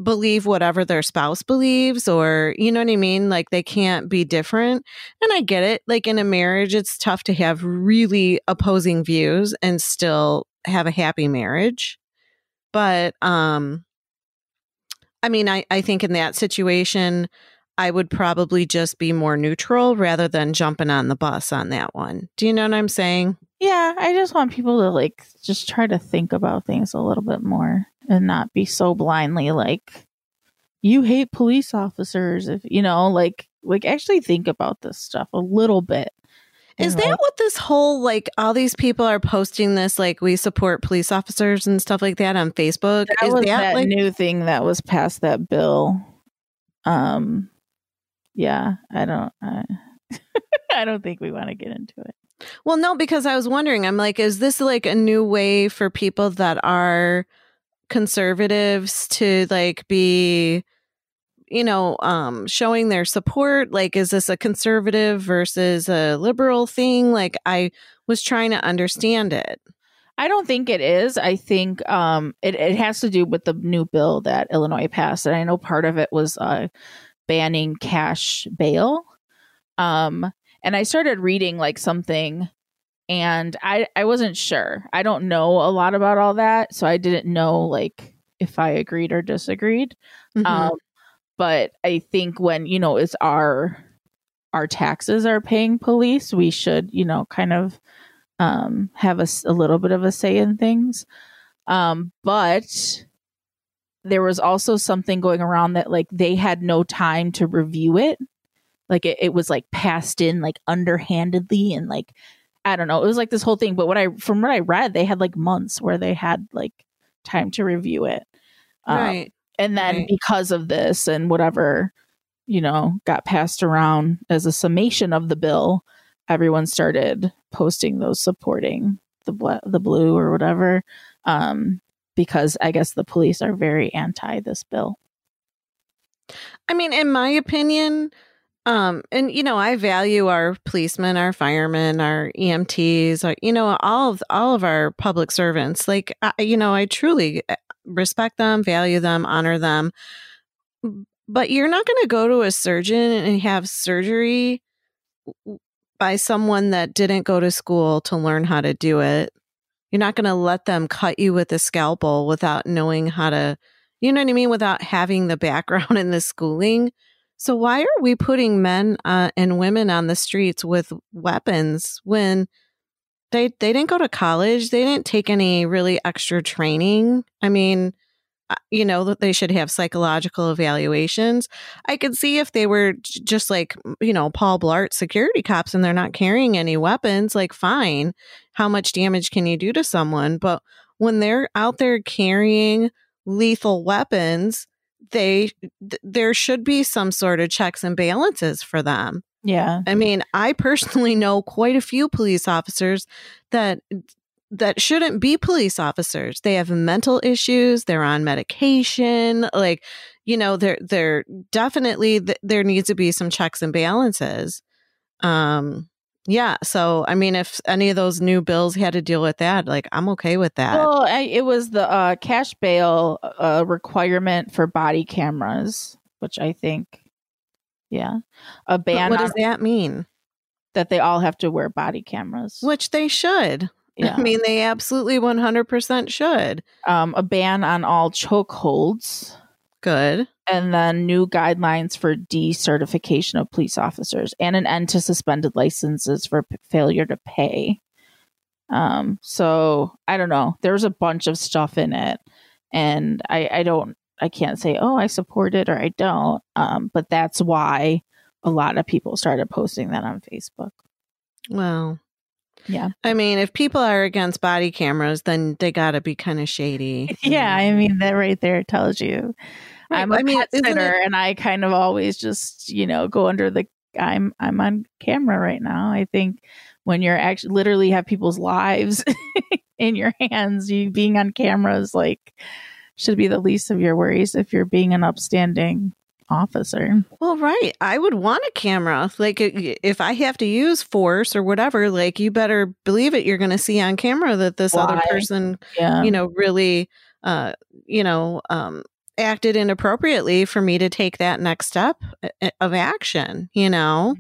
believe whatever their spouse believes, or, you know what I mean? Like they can't be different. And I get it. Like in a marriage, it's tough to have really opposing views and still have a happy marriage. But, um, I mean, I, I think in that situation, I would probably just be more neutral rather than jumping on the bus on that one. Do you know what I'm saying? Yeah, I just want people to like just try to think about things a little bit more and not be so blindly like you hate police officers if you know like like actually think about this stuff a little bit. Is that what this whole like all these people are posting this like we support police officers and stuff like that on Facebook? that Is was that, that like new thing that was passed that bill? Um yeah, I don't I, (laughs) I don't think we want to get into it. Well, no, because I was wondering, I'm like, is this like a new way for people that are conservatives to like be, you know, um, showing their support? Like, is this a conservative versus a liberal thing? Like, I was trying to understand it. I don't think it is. I think um, it, it has to do with the new bill that Illinois passed. And I know part of it was uh, banning cash bail. Um, and I started reading like something and I, I wasn't sure. I don't know a lot about all that. So I didn't know like if I agreed or disagreed. Mhm. Um, but I think when, you know, it's our our taxes are paying police, we should, you know, kind of um, have a little bit of a say in things. Um, but there was also something going around that like they had no time to review it. Like it, it was like passed in like underhandedly and like I don't know. It was like this whole thing. But what I from what I read, they had like months where they had like time to review it. Um, right. and then Right. because of this and whatever, you know, got passed around as a summation of the bill, everyone started posting those supporting the bl- the blue or whatever. Um, because I guess the police are very anti this bill. I mean, in my opinion, um, and you know, I value our policemen, our firemen, our EMTs, our, you know, all of all of our public servants. Like, I, you know, I truly uh, respect them, value them, honor them. But you're not going to go to a surgeon and have surgery by someone that didn't go to school to learn how to do it. You're not going to let them cut you with a scalpel without knowing how to, you know what I mean, without having the background (laughs) and the schooling. So why are we putting men uh, and women on the streets with weapons when they they didn't go to college, they didn't take any really extra training? I mean, uh, you know that they should have psychological evaluations. I could see if they were just like you know Paul Blart security cops and they're not carrying any weapons, like fine. How much damage can you do to someone? But when they're out there carrying lethal weapons, they th- there should be some sort of checks and balances for them. Yeah. I mean, I personally know quite a few police officers that that shouldn't be police officers. They have mental issues, they're on medication, like you know, there there definitely th- there needs to be some checks and balances. Um yeah, so I mean if any of those new bills had to deal with that, like I'm okay with that. Well, I, it was the uh, cash bail uh, requirement for body cameras, which I think, yeah, a But ban what on, does that mean? that they all have to wear body cameras. Which they should. (laughs) Yeah. I mean, they absolutely 100% should. um, a ban on all chokeholds, Good. and then new guidelines for decertification of police officers, and an end to suspended licenses for p- failure to pay. Um, so I don't know. There's a bunch of stuff in it, and I, I don't, I can't say, oh, I support it or I don't. Um, but that's why a lot of people started posting that on Facebook. Well, Yeah. I mean, if people are against body cameras, then they got to be kind of shady. (laughs) Yeah, I mean that right there tells you. I'm a I mean, pet isn't it- and I kind of always just you know go under the. I'm I'm on camera right now. I think when you're actually literally have people's lives (laughs) in your hands, you being on camera is like should be the least of your worries if you're being an upstanding officer. Well, right. I would want a camera. Like, if I have to use force or whatever, like, you better believe it. You're going to see on camera that this other person, Yeah, you know, really, uh, you know, um, acted inappropriately for me to take that next step uh, of action, you know?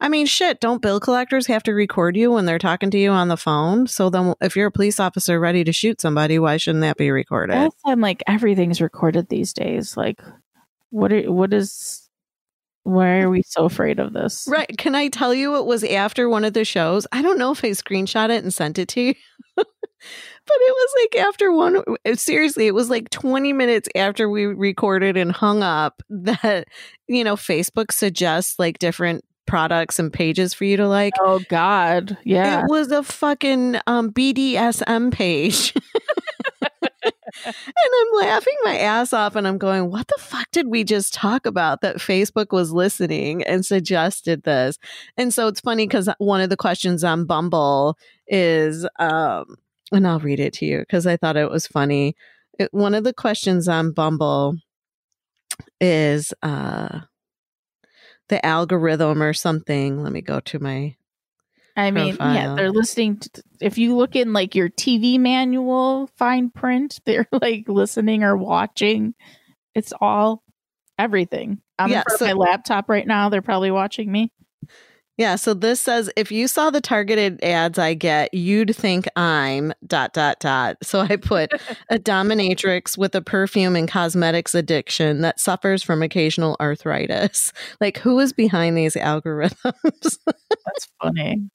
I mean, shit, don't bill collectors have to record you when they're talking to you on the phone? So then, if you're a police officer ready to shoot somebody, why shouldn't that be recorded? That's I'm like everything's recorded these days. Like, what? Are, what is? Why are we so afraid of this? Right. Can I tell you it was after one of the shows? I don't know if I screenshot it and sent it to you. (laughs) but it was like after one seriously, it was like 20 minutes after we recorded and hung up that you know, Facebook suggests like different products and pages for you to like. Oh God, yeah. It was a fucking um, BDSM page. (laughs) and I'm laughing my ass off and I'm going, what the fuck did we just talk about that Facebook was listening and suggested this? And so it's funny because one of the questions on Bumble is, um, and I'll read it to you because I thought it was funny. It, one of the questions on Bumble is, uh, the algorithm or something. Let me go to my I mean, yeah, they're listening. To, if you look in like your TV manual fine print, (laughs) they're like listening or watching. It's all everything. I'm Yeah, in front so- of my laptop right now. They're probably watching me. Yeah, so this says if you saw the targeted ads I get, you'd think I'm dot dot dot. So I put (laughs) a dominatrix with a perfume and cosmetics addiction that suffers from occasional arthritis. Like who is behind these algorithms? (laughs) That's funny.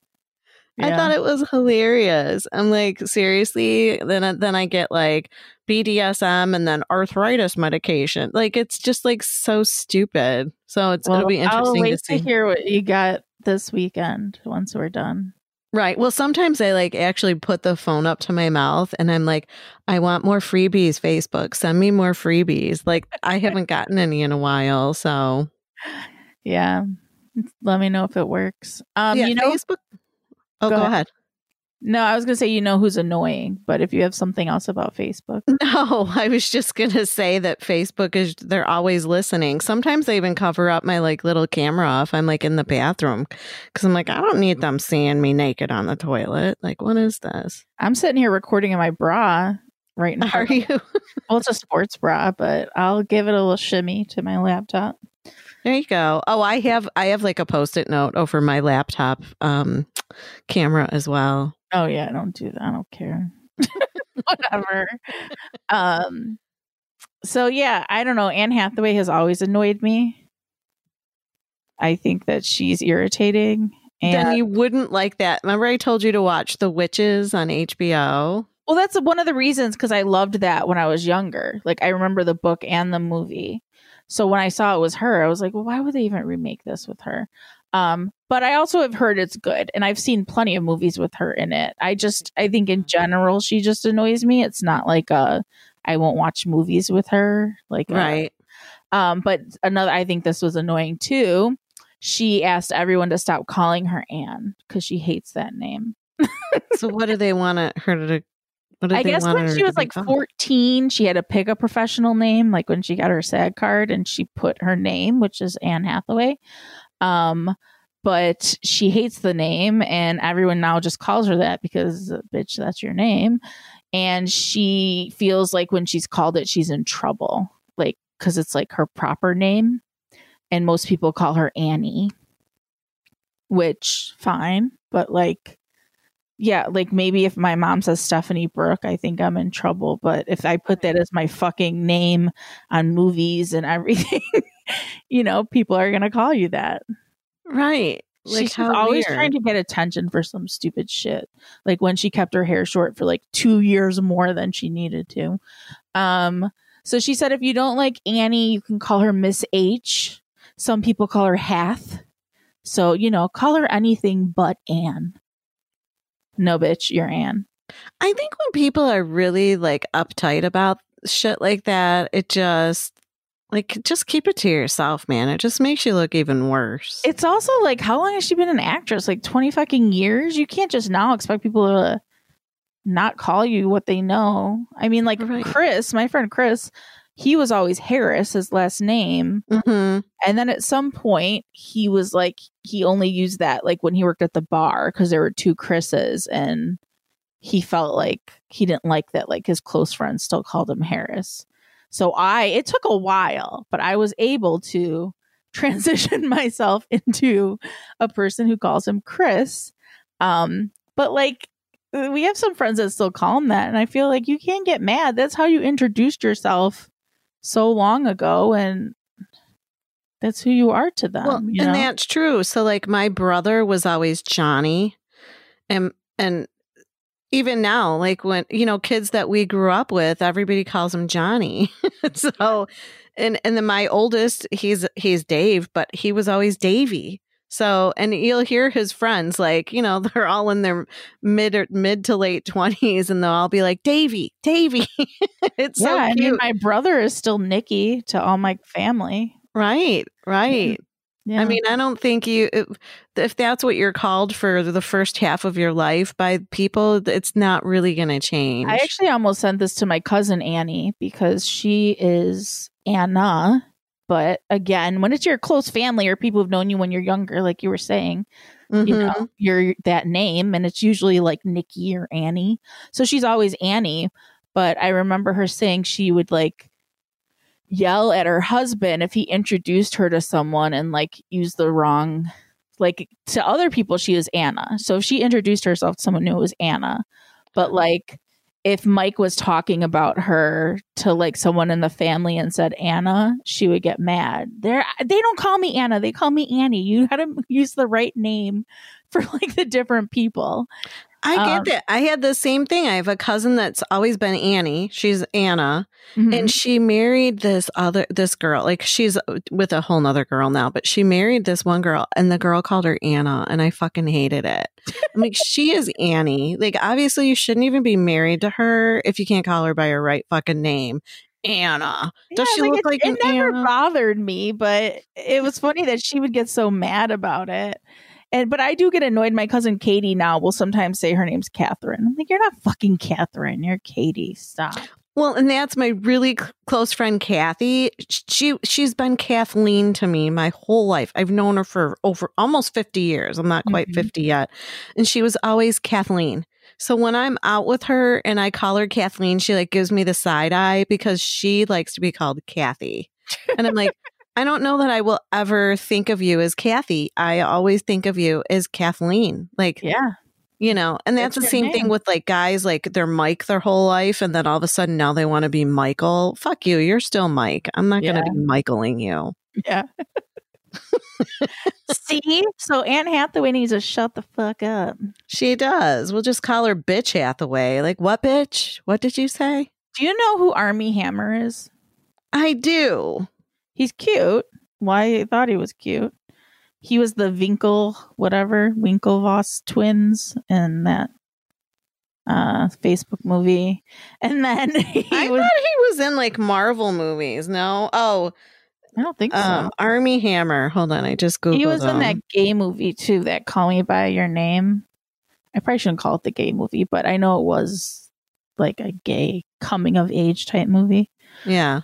I thought it was hilarious. I'm like, seriously? Then I- then I get like BDSM and then arthritis medication. Like it's just like so stupid. So it's well, it'll be I'll interesting wait to see. hear what you got this weekend once we're done. Right. Well, sometimes I like actually put the phone up to my mouth and I'm like, I want more freebies, Facebook. Send me more freebies. Like, I (laughs) haven't gotten any in a while. So, Yeah, let me know if it works. Um, yeah, you know, Facebook. Oh, Go go, ahead. ahead. no, I was gonna say you know who's annoying, but if you have something else about Facebook, (laughs) No, I was just going to say that Facebook is, they're always listening. Sometimes they even cover up my like little camera if I'm like in the bathroom because I'm like, I don't need them seeing me naked on the toilet. Like, what is this? I'm sitting here recording in my bra right (laughs) now. Are you? Well, it's a sports bra, but I'll give it a little shimmy to my laptop. There you go. Oh, I have I have like a post-it note over my laptop um camera as well. Oh yeah, I don't do that. I don't care. (laughs) Whatever. um so yeah, I don't know. Anne Hathaway has always annoyed me. I think that she's irritating. And then you wouldn't like that. Remember I told you to watch The Witches on HBO? well, that's one of the reasons because I loved that when I was younger. Like I remember the book and the movie. So when I saw it was her, I was like, well, why would they even remake this with her? Um, but I also have heard it's good, and I've seen plenty of movies with her in it. I just, I think in general, she just annoys me. It's not like a, I won't watch movies with her, like a- Right. um, but another, I think this was annoying too. She asked everyone to stop calling her Anne because she hates that name. so what do they want her to do I guess when she was like called? 14, she had to pick a professional name, like when she got her SAG card and she put her name, which is Anne Hathaway. Um, but she hates the name, and everyone now just calls her that because, bitch, that's your name. And she feels like when she's called it, she's in trouble, like, because it's like her proper name. And most people call her Annie, which, fine. But like, yeah, like maybe if my mom says Stephanie Brooke, I think I'm in trouble. But if I put that as my fucking name on movies and (laughs) everything, you know, people are gonna call you that. Right. Like She's always weird. trying to get attention for some stupid shit. Like when she kept her hair short for like two years more than she needed to. Um, so she said if you don't like Annie, you can call her Miss H. Some people call her Hath. So, you know, call her anything but Anne. No, bitch, you're Anne. I think when people are really like uptight about shit like that, it just like just keep it to yourself, man. It just makes you look even worse. It's also like, how long has she been an actress? Like 20 fucking years? You can't just now expect people to not call you what they know. I mean, like Right. Chris, my friend Chris, he was always Harris, his last name. hmm And then at some point, he was like, he only used that like when he worked at the bar because there were two Chris's and he felt like he didn't like that like his close friends still called him Harris. So I, it took a while, but I was able to (laughs) transition myself into a person who calls him Chris. Um, but like we have some friends that still call him that, and I feel like you can't get mad. That's how you introduced yourself so long ago, and that's who you are to them. Well, and know? that's true. So like my brother was always Johnny. And and even now, like when you know, kids that we grew up with, everybody calls him Johnny. (laughs) so and and then my oldest, he's he's Dave, but he was always Davy. So and you'll hear his friends like, you know, (laughs) they're all in their mid or mid to late twenties and they'll all be like, Davy, Davy. (laughs) it's yeah, so I cute. mean, my brother is still Nikki to all my family. right, right. Yeah. I mean, I don't think you, if, if that's what you're called for the first half of your life by people, it's not really going to change. I actually almost sent this to my cousin Annie because she is Anna. But again, when it's your close family or people who've known you when you're younger, like you were saying, you Mhm. know, you're that name, and it's usually like Nikki or Annie. So she's always Annie. But I remember her saying she would like yell at her husband if he introduced her to someone and like use the wrong like to other people she was Anna. So if she introduced herself to someone new it was Anna. But like if Mike was talking about her to like someone in the family and said Anna, she would get mad. They're they don't call me Anna, they call me Annie. You had to use the right name for like the different people. I get Um, that. I had the same thing. I have a cousin that's always been Annie. She's Anna. Mhm. And she married this other, this girl. Like she's with a whole nother girl now, but she married this one girl and the girl called her Anna and I fucking hated it. I'm like, (laughs) she is Annie. Like, obviously, you shouldn't even be married to her if you can't call her by her right fucking name. Anna. Does Yeah, she look it, like it an never Anna? bothered me, but it was funny that she would get so mad about it. And but I do get annoyed. My cousin Katie now will sometimes say her name's Catherine. I'm like, you're not fucking Catherine. You're Katie. Stop. Well, and that's my really c- close friend Kathy. She she's been Kathleen to me my whole life. I've known her for over almost 50 years. I'm not quite Mhm. 50 yet. And she was always Kathleen. So when I'm out with her and I call her Kathleen, she like gives me the side eye because she likes to be called Kathy. And I'm like, I don't know that I will ever think of you as Kathy. I always think of you as Kathleen. Like Yeah. you know, and that's That's the same thing with like guys, like they're Mike their whole life, and then all of a sudden now they want to be Michael. Fuck you, you're still Mike. I'm not going to be Michaeling you. Yeah. (laughs) See? So Anne Hathaway needs to shut the fuck up. She does. We'll just call her Bitch Hathaway. Like, what bitch? What did you say? Do you know who Armie Hammer is? I do. He's cute. Why I thought he was cute. He was the Winkle, whatever, Winklevoss twins in that uh Facebook movie. And then (laughs) he I was thought he was in like Marvel movies. No. Oh, I don't think so. um, Armie Hammer. Hold on. I just Googled he was in that gay movie too, that Call Me by Your Name. I probably shouldn't call it the gay movie, but I know it was like a gay coming of age type movie. Yeah.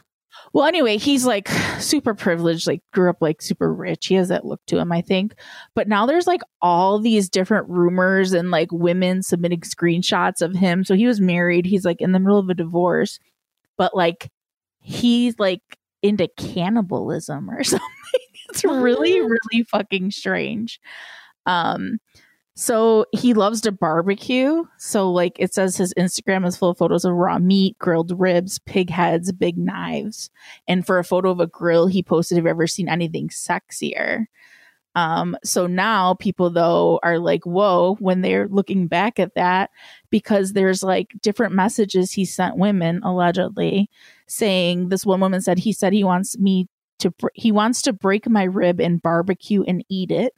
Well, anyway, he's like super privileged, like grew up like super rich. He has that look to him, I think. But now there's like all these different rumors and like women submitting screenshots of him. So he was married. He's like in the middle of a divorce, but like he's like into cannibalism or (laughs) something. It's really, really fucking strange. Um, so he loves to barbecue. So like it says his Instagram is full of photos of raw meat, grilled ribs, pig heads, big knives. And for a photo of a grill, he posted, Have you ever seen anything sexier? Um, so now people though are like, whoa, when they're looking back at that, because there's like different messages he sent women allegedly saying this one woman said he said he wants me to br- he wants to break my rib and barbecue and eat it.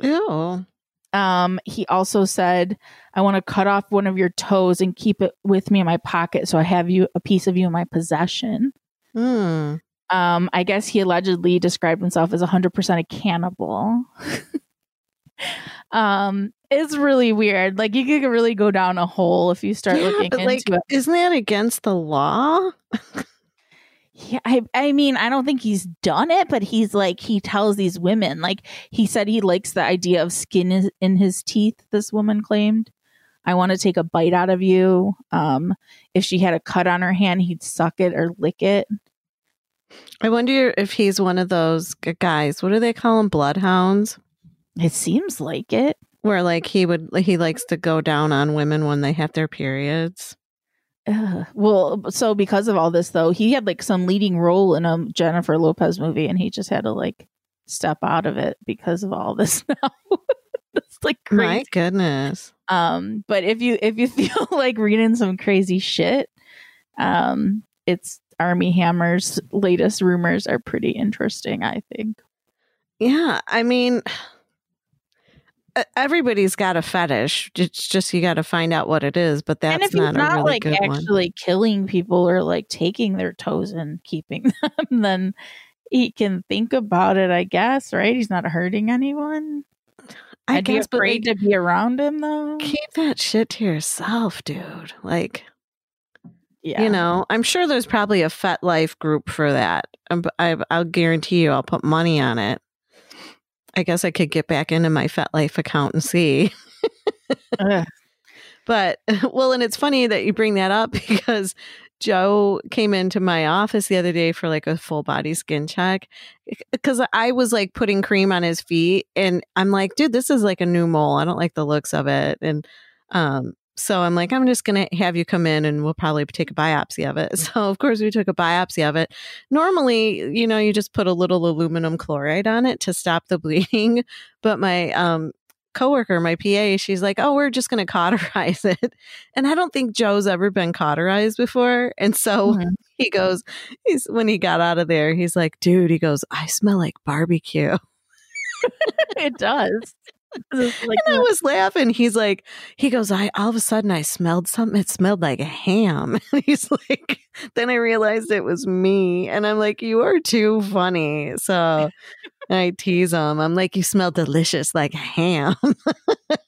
Ew. Um, he also said, I want to cut off one of your toes and keep it with me in my pocket so I have you a piece of you in my possession. Hmm. Um, I guess he allegedly described himself as 100% a cannibal. (laughs) um, it's really weird. Like you could really go down a hole if you start Yeah, looking but into like, it. isn't that against the law? (laughs) Yeah, I, I mean, I don't think he's done it, but he's like, he tells these women, like, he said he likes the idea of skin in his teeth, this woman claimed. I want to take a bite out of you. Um, if she had a cut on her hand, he'd suck it or lick it. I wonder if he's one of those guys. What do they call them? Bloodhounds. It seems like it. Where like he would he likes to go down on women when they have their periods. Ugh. Well, so because of all this, though, he had like some leading role in a Jennifer Lopez movie, and he just had to like step out of it because of all this (laughs) now. It's like My goodness. Um, but if you if you (laughs) feel like reading some crazy shit, um, it's Armie Hammer's latest rumors are pretty interesting. I think. Yeah, I mean, everybody's got a fetish. It's just you got to find out what it is. But and that's if he's not, not, really like good one. actually killing people or like taking their toes and keeping (laughs) them, then he can think about it. I guess, right? He's not hurting anyone. I I'd guess, be afraid like, to be around him though. keep that shit to yourself, dude. Like, Yeah, you know, I'm sure there's probably a FetLife group for that. I, I'll guarantee you, I'll put money on it. I guess I could get back into my FetLife account and see. Ugh. (laughs) But (laughs) well, and it's funny that you bring that up (laughs) because Joe came into my office the other day for like a full body skin check because I was like putting cream on his feet and I'm like, dude, this is like a new mole. I don't like the looks of it. And um so I'm like, I'm just gonna have you come in and we'll probably take a biopsy of it. (laughs) So of course we took a biopsy of it. Normally, you know, you just put a little aluminum chloride on it to stop the (laughs) bleeding. But my um coworker, my PA, she's like, "Oh, we're just going (laughs) to cauterize it." And I don't think Joe's ever been cauterized before. And so Mhm. he goes, he's when he got out of there, he's like, "Dude," he goes, "I smell like barbecue." it does. Like And I was laughing. He's like, he goes, I all of a sudden I smelled something. It smelled like a ham. (laughs) And he's like, then I realized it was me. And I'm like, you are too funny. So I tease him. I'm like, you smell delicious like ham.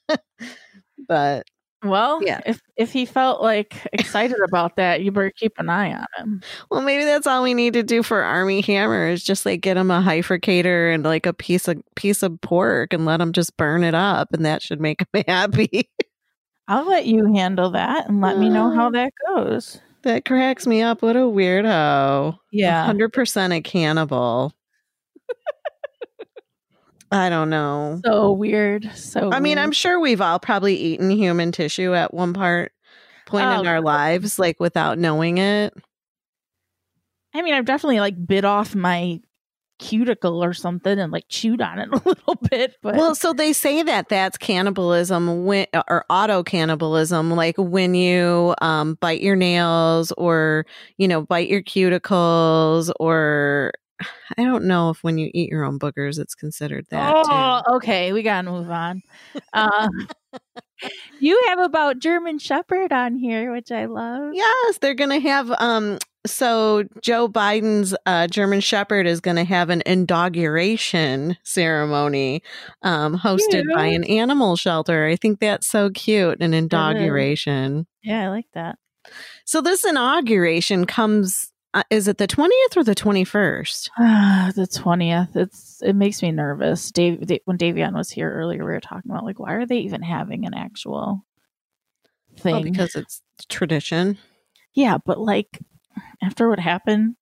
(laughs) but well, Yeah. If if he felt like excited about that, you better keep an eye on him. well, maybe that's all we need to do for Armie Hammer is just like get him a hyfrecator and like a piece of piece of pork and let him just burn it up, and that should make him (laughs) happy. I'll let you handle that and let me know how oh. that goes. that cracks me up. What a weirdo. Yeah. hundred percent a cannibal. (laughs) I don't know. So weird. So I mean, I'm sure we've all probably eaten human tissue at one part point in Oh, our lives, like without knowing it. I mean, I've definitely like bit off my cuticle or something and like chewed on it (laughs) a little bit, but Well, so they say that that's cannibalism when, or auto cannibalism, like when you um, bite your nails or, you know, bite your cuticles or I don't know if when you eat your own boogers, it's considered that. too. oh, okay, we gotta move on. Um, (laughs) you have about German Shepherd on here, which I love. Yes, they're going to have. Um, so Joe Biden's uh, German Shepherd is going to have an inauguration ceremony, um, hosted by an animal shelter. I think that's so cute. An inauguration. Yeah, I like that. So this inauguration comes. Uh, is it the twentieth or the twenty first? Ah, (sighs) the twentieth. It's it makes me nervous. Dave, Da- when Davion was here earlier, we were talking about like why are they even having an actual thing? Oh, because it's tradition. yeah, but like after what happened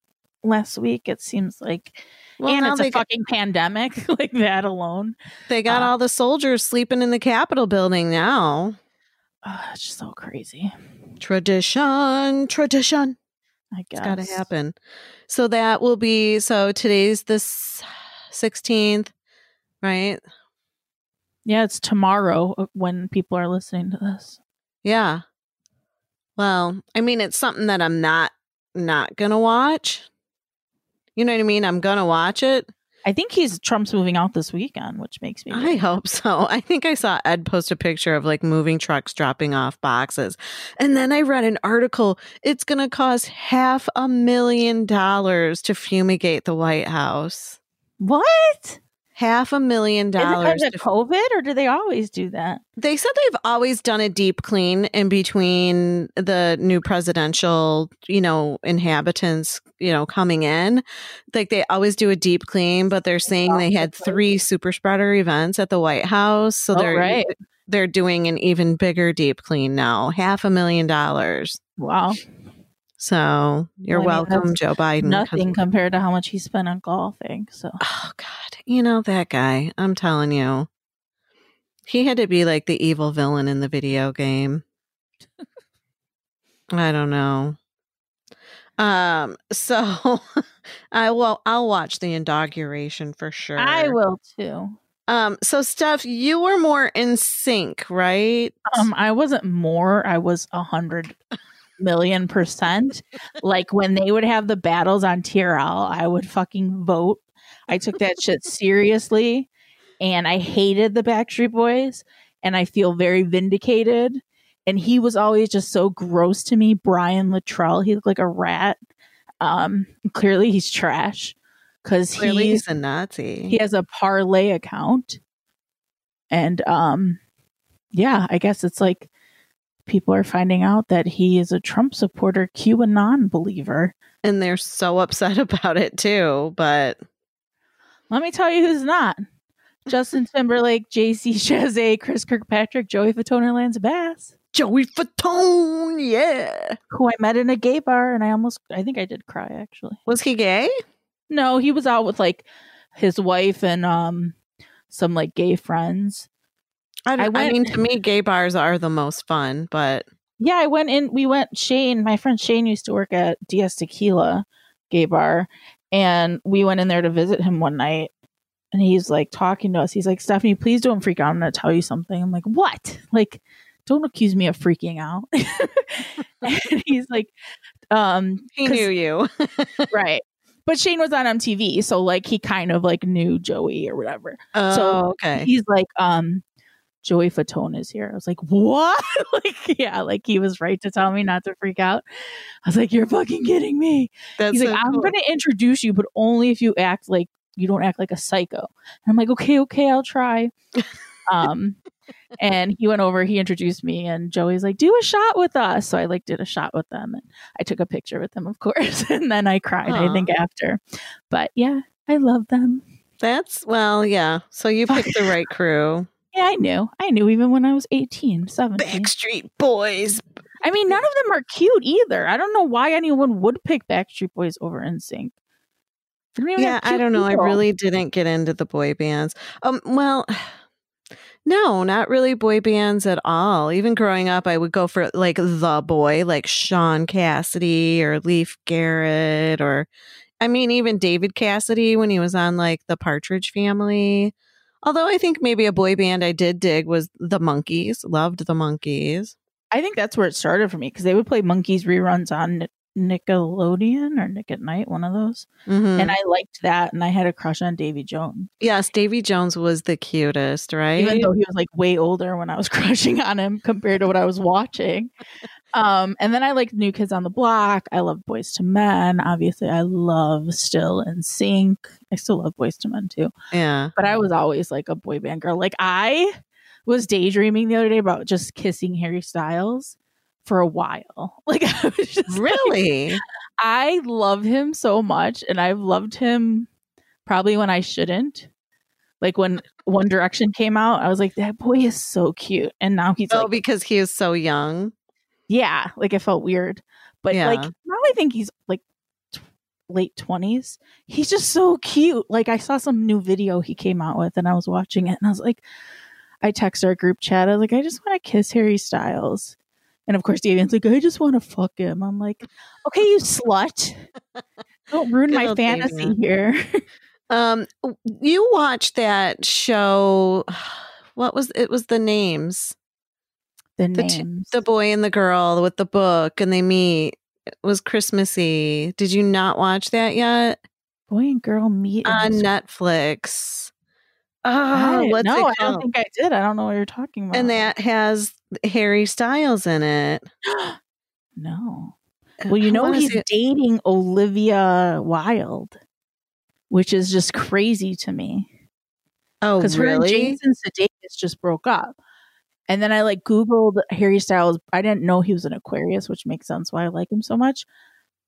last week, it seems like Well, and it's a got, fucking pandemic, (laughs) like that alone. they got uh, all the soldiers sleeping in the Capitol building now. Ah, it's just so crazy. Tradition, tradition. I guess It's got to happen. So that will be so today's the sixteenth, right? Yeah, it's tomorrow uh, when people are listening to this. Yeah. Well, I mean, it's something that I'm not not gonna watch. You know what I mean? I'm gonna watch it. I think he's Trump's moving out this weekend, which makes me. I hope so. (laughs) I think I saw Ed post a picture of like moving trucks dropping off boxes. And then I read an article. It's going to cost half a million dollars to fumigate the White House. what? Half a million dollars. Is it because of COVID, or do they always do that? They said they've always done a deep clean in between the new presidential, you know, inhabitants, you know, coming in. Like they always do a deep clean, but they're saying they had three super spreader events at the White House. So Oh, they're right. they're doing an even bigger deep clean now. Half a million dollars. Wow. So you're Well, I mean, welcome, Joe Biden. Nothing compared to how much he spent on golfing. So Oh God, you know that guy. I'm telling you, he had to be like the evil villain in the video game. I don't know. Um. (laughs) So, I will. I'll watch the inauguration for sure. I will too. Um. So, Steph, you were more NSYNC, right? Um, I wasn't more. I was a hundred million percent. Like when they would have the battles on TRL, I would fucking vote. I took that shit (laughs) seriously, and I hated the Backstreet Boys, and I feel very vindicated. And he was always just so gross to me. Brian Littrell, he looked like a rat. Um, clearly he's trash because he's he's a Nazi. he has a Parler account and um yeah i guess it's like people are finding out that he is a trump supporter qanon believer. And they're so upset (laughs) about it too. But let me tell you who's not. Justin timberlake (laughs) jc chasez chris kirkpatrick joey fatone and lance bass. Joey Fatone, yeah, who i met in a gay bar and i almost i think i did cry actually. Was he gay? no he was out with like his wife and um some like gay friends I, I I mean, to me, gay bars are the most fun, but Yeah, I went in. We went. Shane, my friend Shane, used to work at DS Tequila Gay Bar, and we went in there to visit him one night. And he's like talking to us. He's like, "Stephanie, please don't freak out. I'm going to tell you something." I'm like, "What?" Like, don't accuse me of freaking out. (laughs) and he's like, "Um, he knew you. (laughs) right." But Shane was on MTV, so like he kind of like knew Joey or whatever. Oh, okay. He's like, um, Joey Fatone is here. I was like, what? (laughs) like, yeah, like he was right to tell me not to freak out. I was like, you're fucking kidding me. That's He's so like, I'm going to introduce you, but only if you act like you don't act like a psycho. And I'm like, okay, okay, I'll try. (laughs) um, and he went over, he introduced me, and Joey's like, do a shot with us. So I like did a shot with them, and I took a picture with them, of course, (laughs) and then I cried. I think after, but yeah, I love them. That's well, yeah. So you picked the right crew. Yeah, I knew. I knew even when I was 18, 17. Backstreet Boys. I mean, none of them are cute either. I don't know why anyone would pick Backstreet Boys over NSYNC. Yeah, I don't know. I really didn't get into the boy bands. Um, well, (sighs) no, not really boy bands at all. Even growing up, I would go for like the boy, like Shaun Cassidy or Leif Garrett, or I mean, even David Cassidy when he was on like the Partridge Family. Although I think maybe a boy band I did dig was the Monkees. Loved the Monkees. I think that's where it started for me because they would play Monkees reruns on Nickelodeon or Nick at Night, one of those. Mhm. And I liked that. And I had a crush on Davy Jones, yes, Davy Jones was the cutest, right? even though he was like way older when I was (laughs) crushing on him compared to what I was watching. Um, and then I liked New Kids on the Block. I love Boyz II Men. Obviously, I love Still NSYNC. I still love Boyz II Men too. yeah. but I was always like a boy band girl. Like I was daydreaming the other day about just kissing Harry Styles for a while. (laughs) Like I was just like- Really? I love him so much, and I've loved him probably when I shouldn't. Like when One Direction came out, I was like, that boy is so cute, and now he's oh, like, because he is so young. yeah, like it felt weird, but Yeah. like now I think he's like t- late twenties. He's just so cute. Like I saw some new video he came out with, and I was watching it, and I was like, I text our group chat. I was like, I just want to kiss Harry Styles, and of course, Davian's like, I just want to fuck him. I'm like, okay, you slut, (laughs) don't ruin my fantasy Davian. here. Um, you watched that show. (sighs) What was it? Was the names the The names. the boy and the girl with the book, and they meet. It was Christmassy. Did you not watch that yet boy and girl meet on Netflix? Oh, what's no, I don't think I did. I don't know what you're talking about. and that has Harry Styles in it. (gasps) no. Uh, well, you I know he's dating Olivia Wilde, which is just crazy to me oh, because her and really? Jason Sudeikis just broke up. And then I like Googled Harry Styles. I didn't know he was an Aquarius, which makes sense why I like him so much.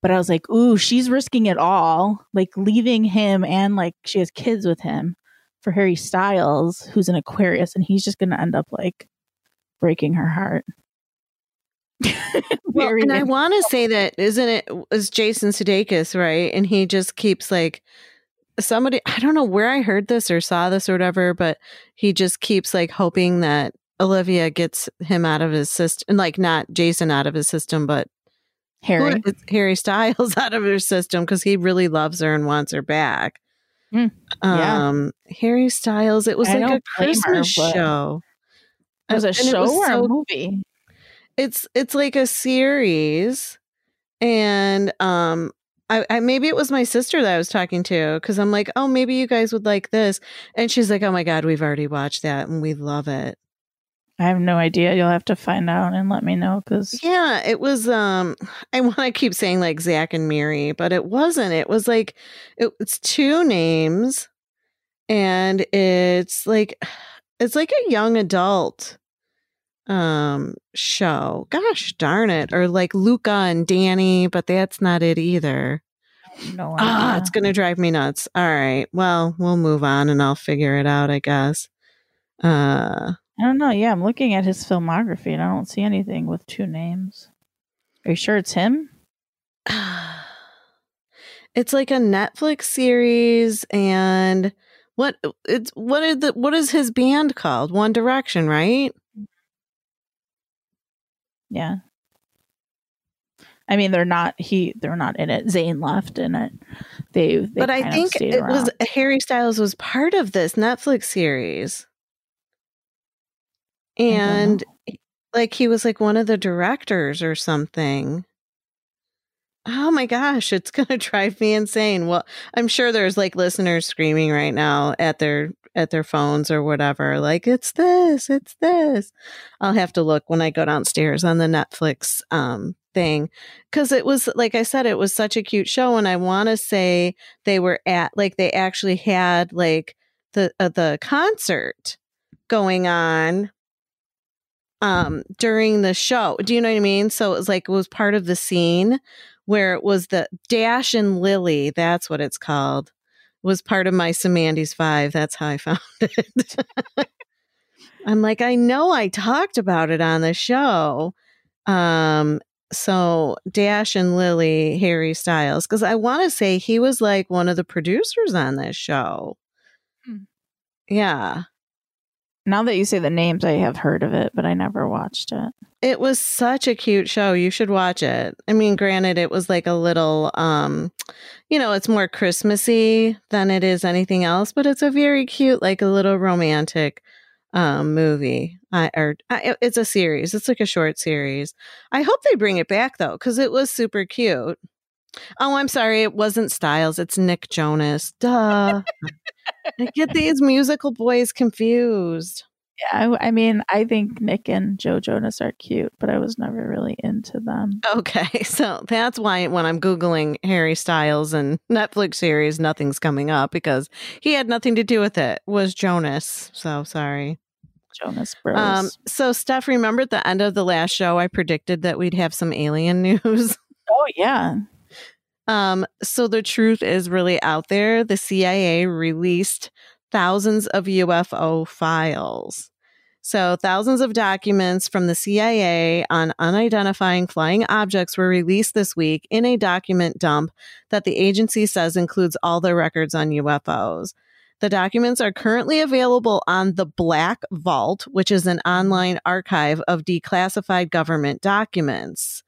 But I was like, ooh, she's risking it all, like leaving him and like she has kids with him for Harry Styles, who's an Aquarius, and he's just going to end up like breaking her heart. (laughs) Well, and I want to say that isn't it is Jason Sudeikis, right? And he just keeps like somebody I don't know where I heard this or saw this or whatever, but he just keeps like hoping that Olivia gets him out of his system, like not Jason out of his system, but Harry. Harry Styles (laughs) out of her system because he really loves her and wants her back. Hmm. Yeah. Um, Harry Styles. It was I like a her, Christmas but- show. It was a And show was or so- a movie? It's it's like a series, and um, I, I maybe it was my sister that I was talking to because I'm like, oh, maybe you guys would like this, and she's like, oh my god, we've already watched that and we love it. I have no idea. You'll have to find out and let me know because Yeah, it was um (laughs) I want to keep saying like Zach and Mary, but it wasn't. It was like it, it's two names and it's like (sighs) it's like a young adult um show. Gosh darn it. Or like Luca and Danny, but that's not it either. no Ah, it's going to drive me nuts. All right. Well, we'll move on and I'll figure it out, I guess. Uh I don't know. Yeah, I'm looking at his filmography and I don't see anything with two names. Are you sure it's him? (sighs) it's like a Netflix series and what it's what is the what is his band called? One Direction, right? Yeah. I mean, they're not he. They're not in it. Zayn left in it. They, they but I think it was. Harry Styles was part of this Netflix series. And like he was like one of the directors or something. Oh my gosh, it's going (laughs) to drive me insane. Well, I'm sure there's like listeners screaming right now at their at their phones or whatever like it's this, it's this. I'll have to look when I go downstairs on the Netflix um thing cuz it was like I said it was such a cute show and I want to say they were at like they actually had like the uh, the concert going on um during the show. Do you know what I mean? So it was like it was part of the scene where it was the Dash and Lily, that's what it's called. Was part of my Samandy's Five. That's how I found (laughs) it. I'm like, I know I talked about it on the show. Um, so Dash and Lily, Harry Styles, because I want to say he was like one of the producers on this show. Hmm. Yeah. Now that you say the names, I have heard of it, but I never watched it. It was such a cute show. You should watch it. I mean, granted, it was like a little, um, you know, it's more Christmassy than it is anything else, but it's a very cute, like a little romantic um movie. I or I, it's a series. It's like a short series. I hope they bring it back though, because it was super cute. Oh, I'm sorry, it wasn't Styles. It's Nick Jonas. Duh. (laughs) I get these musical boys confused. Yeah, I, I mean, I think Nick and Joe Jonas are cute, but I was never really into them. Okay, (laughs) so that's why when I'm Googling Harry Styles and Netflix series, nothing's coming up because he had nothing to do with it. Was Jonas. So sorry. Jonas Bros. Um, so Steph, remember at the end of the last show, I predicted that we'd have some alien (laughs) news. oh yeah, Um, so the truth is really out there. The CIA released thousands of UFO files. So thousands of documents from the CIA on unidentifying flying objects were released this week in a document dump that the agency says includes all the records on UFOs. The documents are currently available on the Black Vault, which is an online archive of declassified government documents.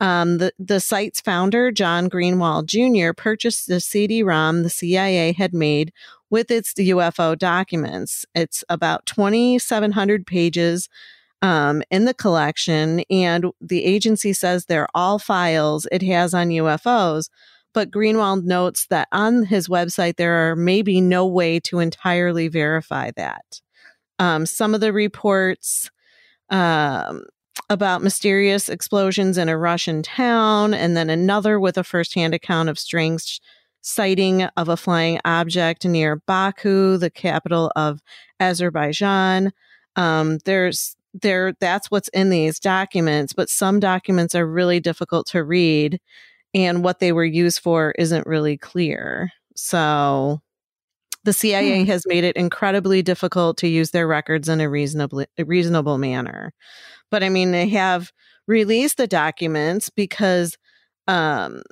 Um, the, the site's founder, John Greenewald Jr., purchased the CD ROM the CIA had made with its UFO documents. It's about 2,700 pages um, in the collection, and the agency says they're all files it has on UFOs. But Greenewald notes that on his website, there are maybe no way to entirely verify that. Um, some of the reports um, about mysterious explosions in a Russian town, and then another with a firsthand account of strange sighting of a flying object near Baku, the capital of Azerbaijan. Um, there's there that's what's in these documents, but some documents are really difficult to read, and what they were used for isn't really clear. So the CIA has made it incredibly difficult to use their records in a reasonable a reasonable manner. But I mean, they have released the documents because um,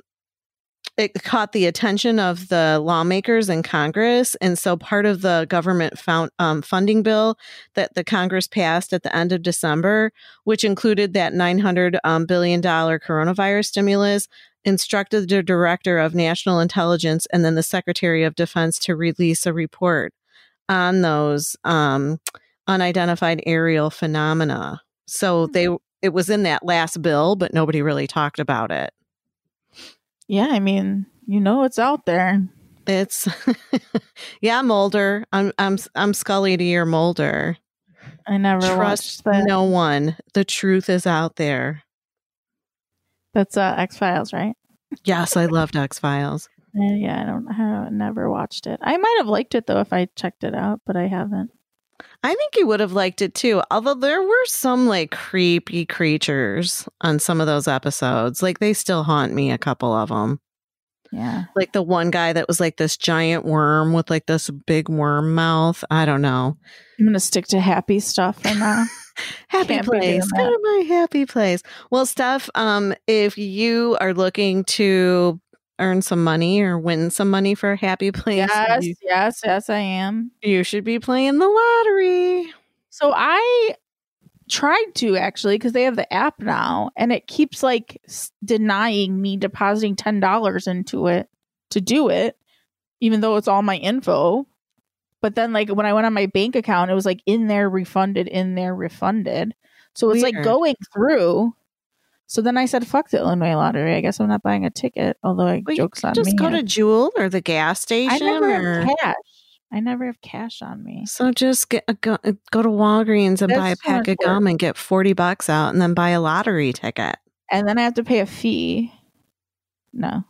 it caught the attention of the lawmakers in Congress. And so part of the government found, um, funding bill that the Congress passed at the end of December, which included that $900 um, billion coronavirus stimulus, instructed the director of national intelligence and then the secretary of defense to release a report on those um, unidentified aerial phenomena. So they it was in that last bill, but nobody really talked about it. Yeah, I mean, you know, it's out there. It's (laughs) yeah, Mulder. I'm I'm I'm Scully to your Mulder. I never Trust that. no one. The truth is out there. That's uh, X Files, right? Yes, I loved X Files. Uh, yeah, I don't. I never watched it. I might have liked it though if I checked it out, but I haven't. I think you would have liked it too. Although there were some like creepy creatures on some of those episodes. Like they still haunt me. A couple of them. Yeah, Like the one guy that was like this giant worm with like this big worm mouth. I don't know. I'm gonna stick to happy stuff for now. (laughs) Happy Can't place. Go to my happy place. Well, Steph, um, if you are looking to earn some money or win some money for a happy (laughs) place, yes, you, yes, yes, I am. you should be playing the lottery. So I tried to actually because they have the app now, and it keeps like denying me depositing ten dollars into it to do it, even though it's all my info. But then, like when I went on my bank account, it was like in there refunded, in there refunded. So it's like going through. So then I said, "Fuck the Illinois lottery." I guess I'm not buying a ticket. Although I Well, jokes on Just me. go to Jewel or the gas station. I never or- have cash. I never have cash on me. So just get a go, uh, go to Walgreens and buy a pack of gum and get 40 bucks out and then buy a lottery ticket. And then I have to pay a fee. No.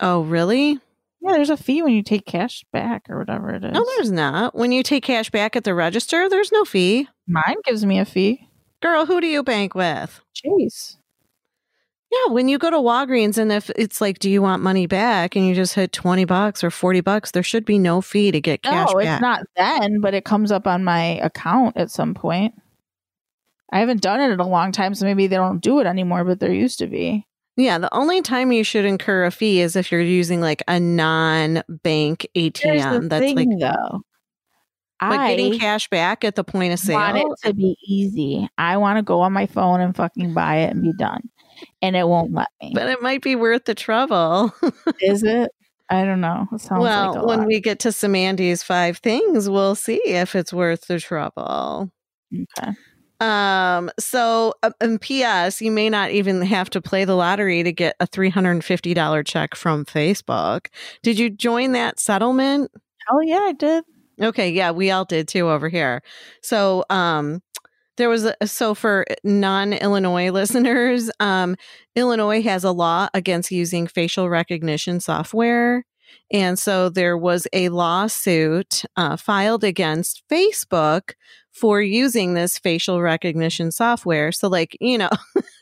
Oh, really? Yeah, there's a fee when you take cash back or whatever it is. No, there's not. When you take cash back at the register, there's no fee. Mine gives me a fee. Girl, who do you bank with? Jeez. Yeah, when you go to Walgreens and if it's like, do you want money back? And you just hit 20 bucks or 40 bucks, there should be no fee to get cash no, back. it's not then, but it comes up on my account at some point. I haven't done it in a long time, so maybe they don't do it anymore, but there used to be. Yeah, the only time you should incur a fee is if you're using like a non bank ATM that's thing, like, though. Like I getting cash back at the point of sale. I want it to be easy. I want to go on my phone and fucking buy it and be done. And it won't let me. But it might be worth the trouble. (laughs) Is it? I don't know. It sounds well, like when lot. we get to Samandy's five things, we'll see if it's worth the trouble. okay. Um, so uh, and PS, you may not even have to play the lottery to get a $350 check from Facebook. Did you join that settlement? Oh yeah, I did. Okay, yeah, we all did too over here. So, um, there was a so for non-Illinois (laughs) listeners, um, Illinois has a law against using facial recognition software, and so there was a lawsuit uh, filed against Facebook for using this facial recognition software. So, like you know. (laughs)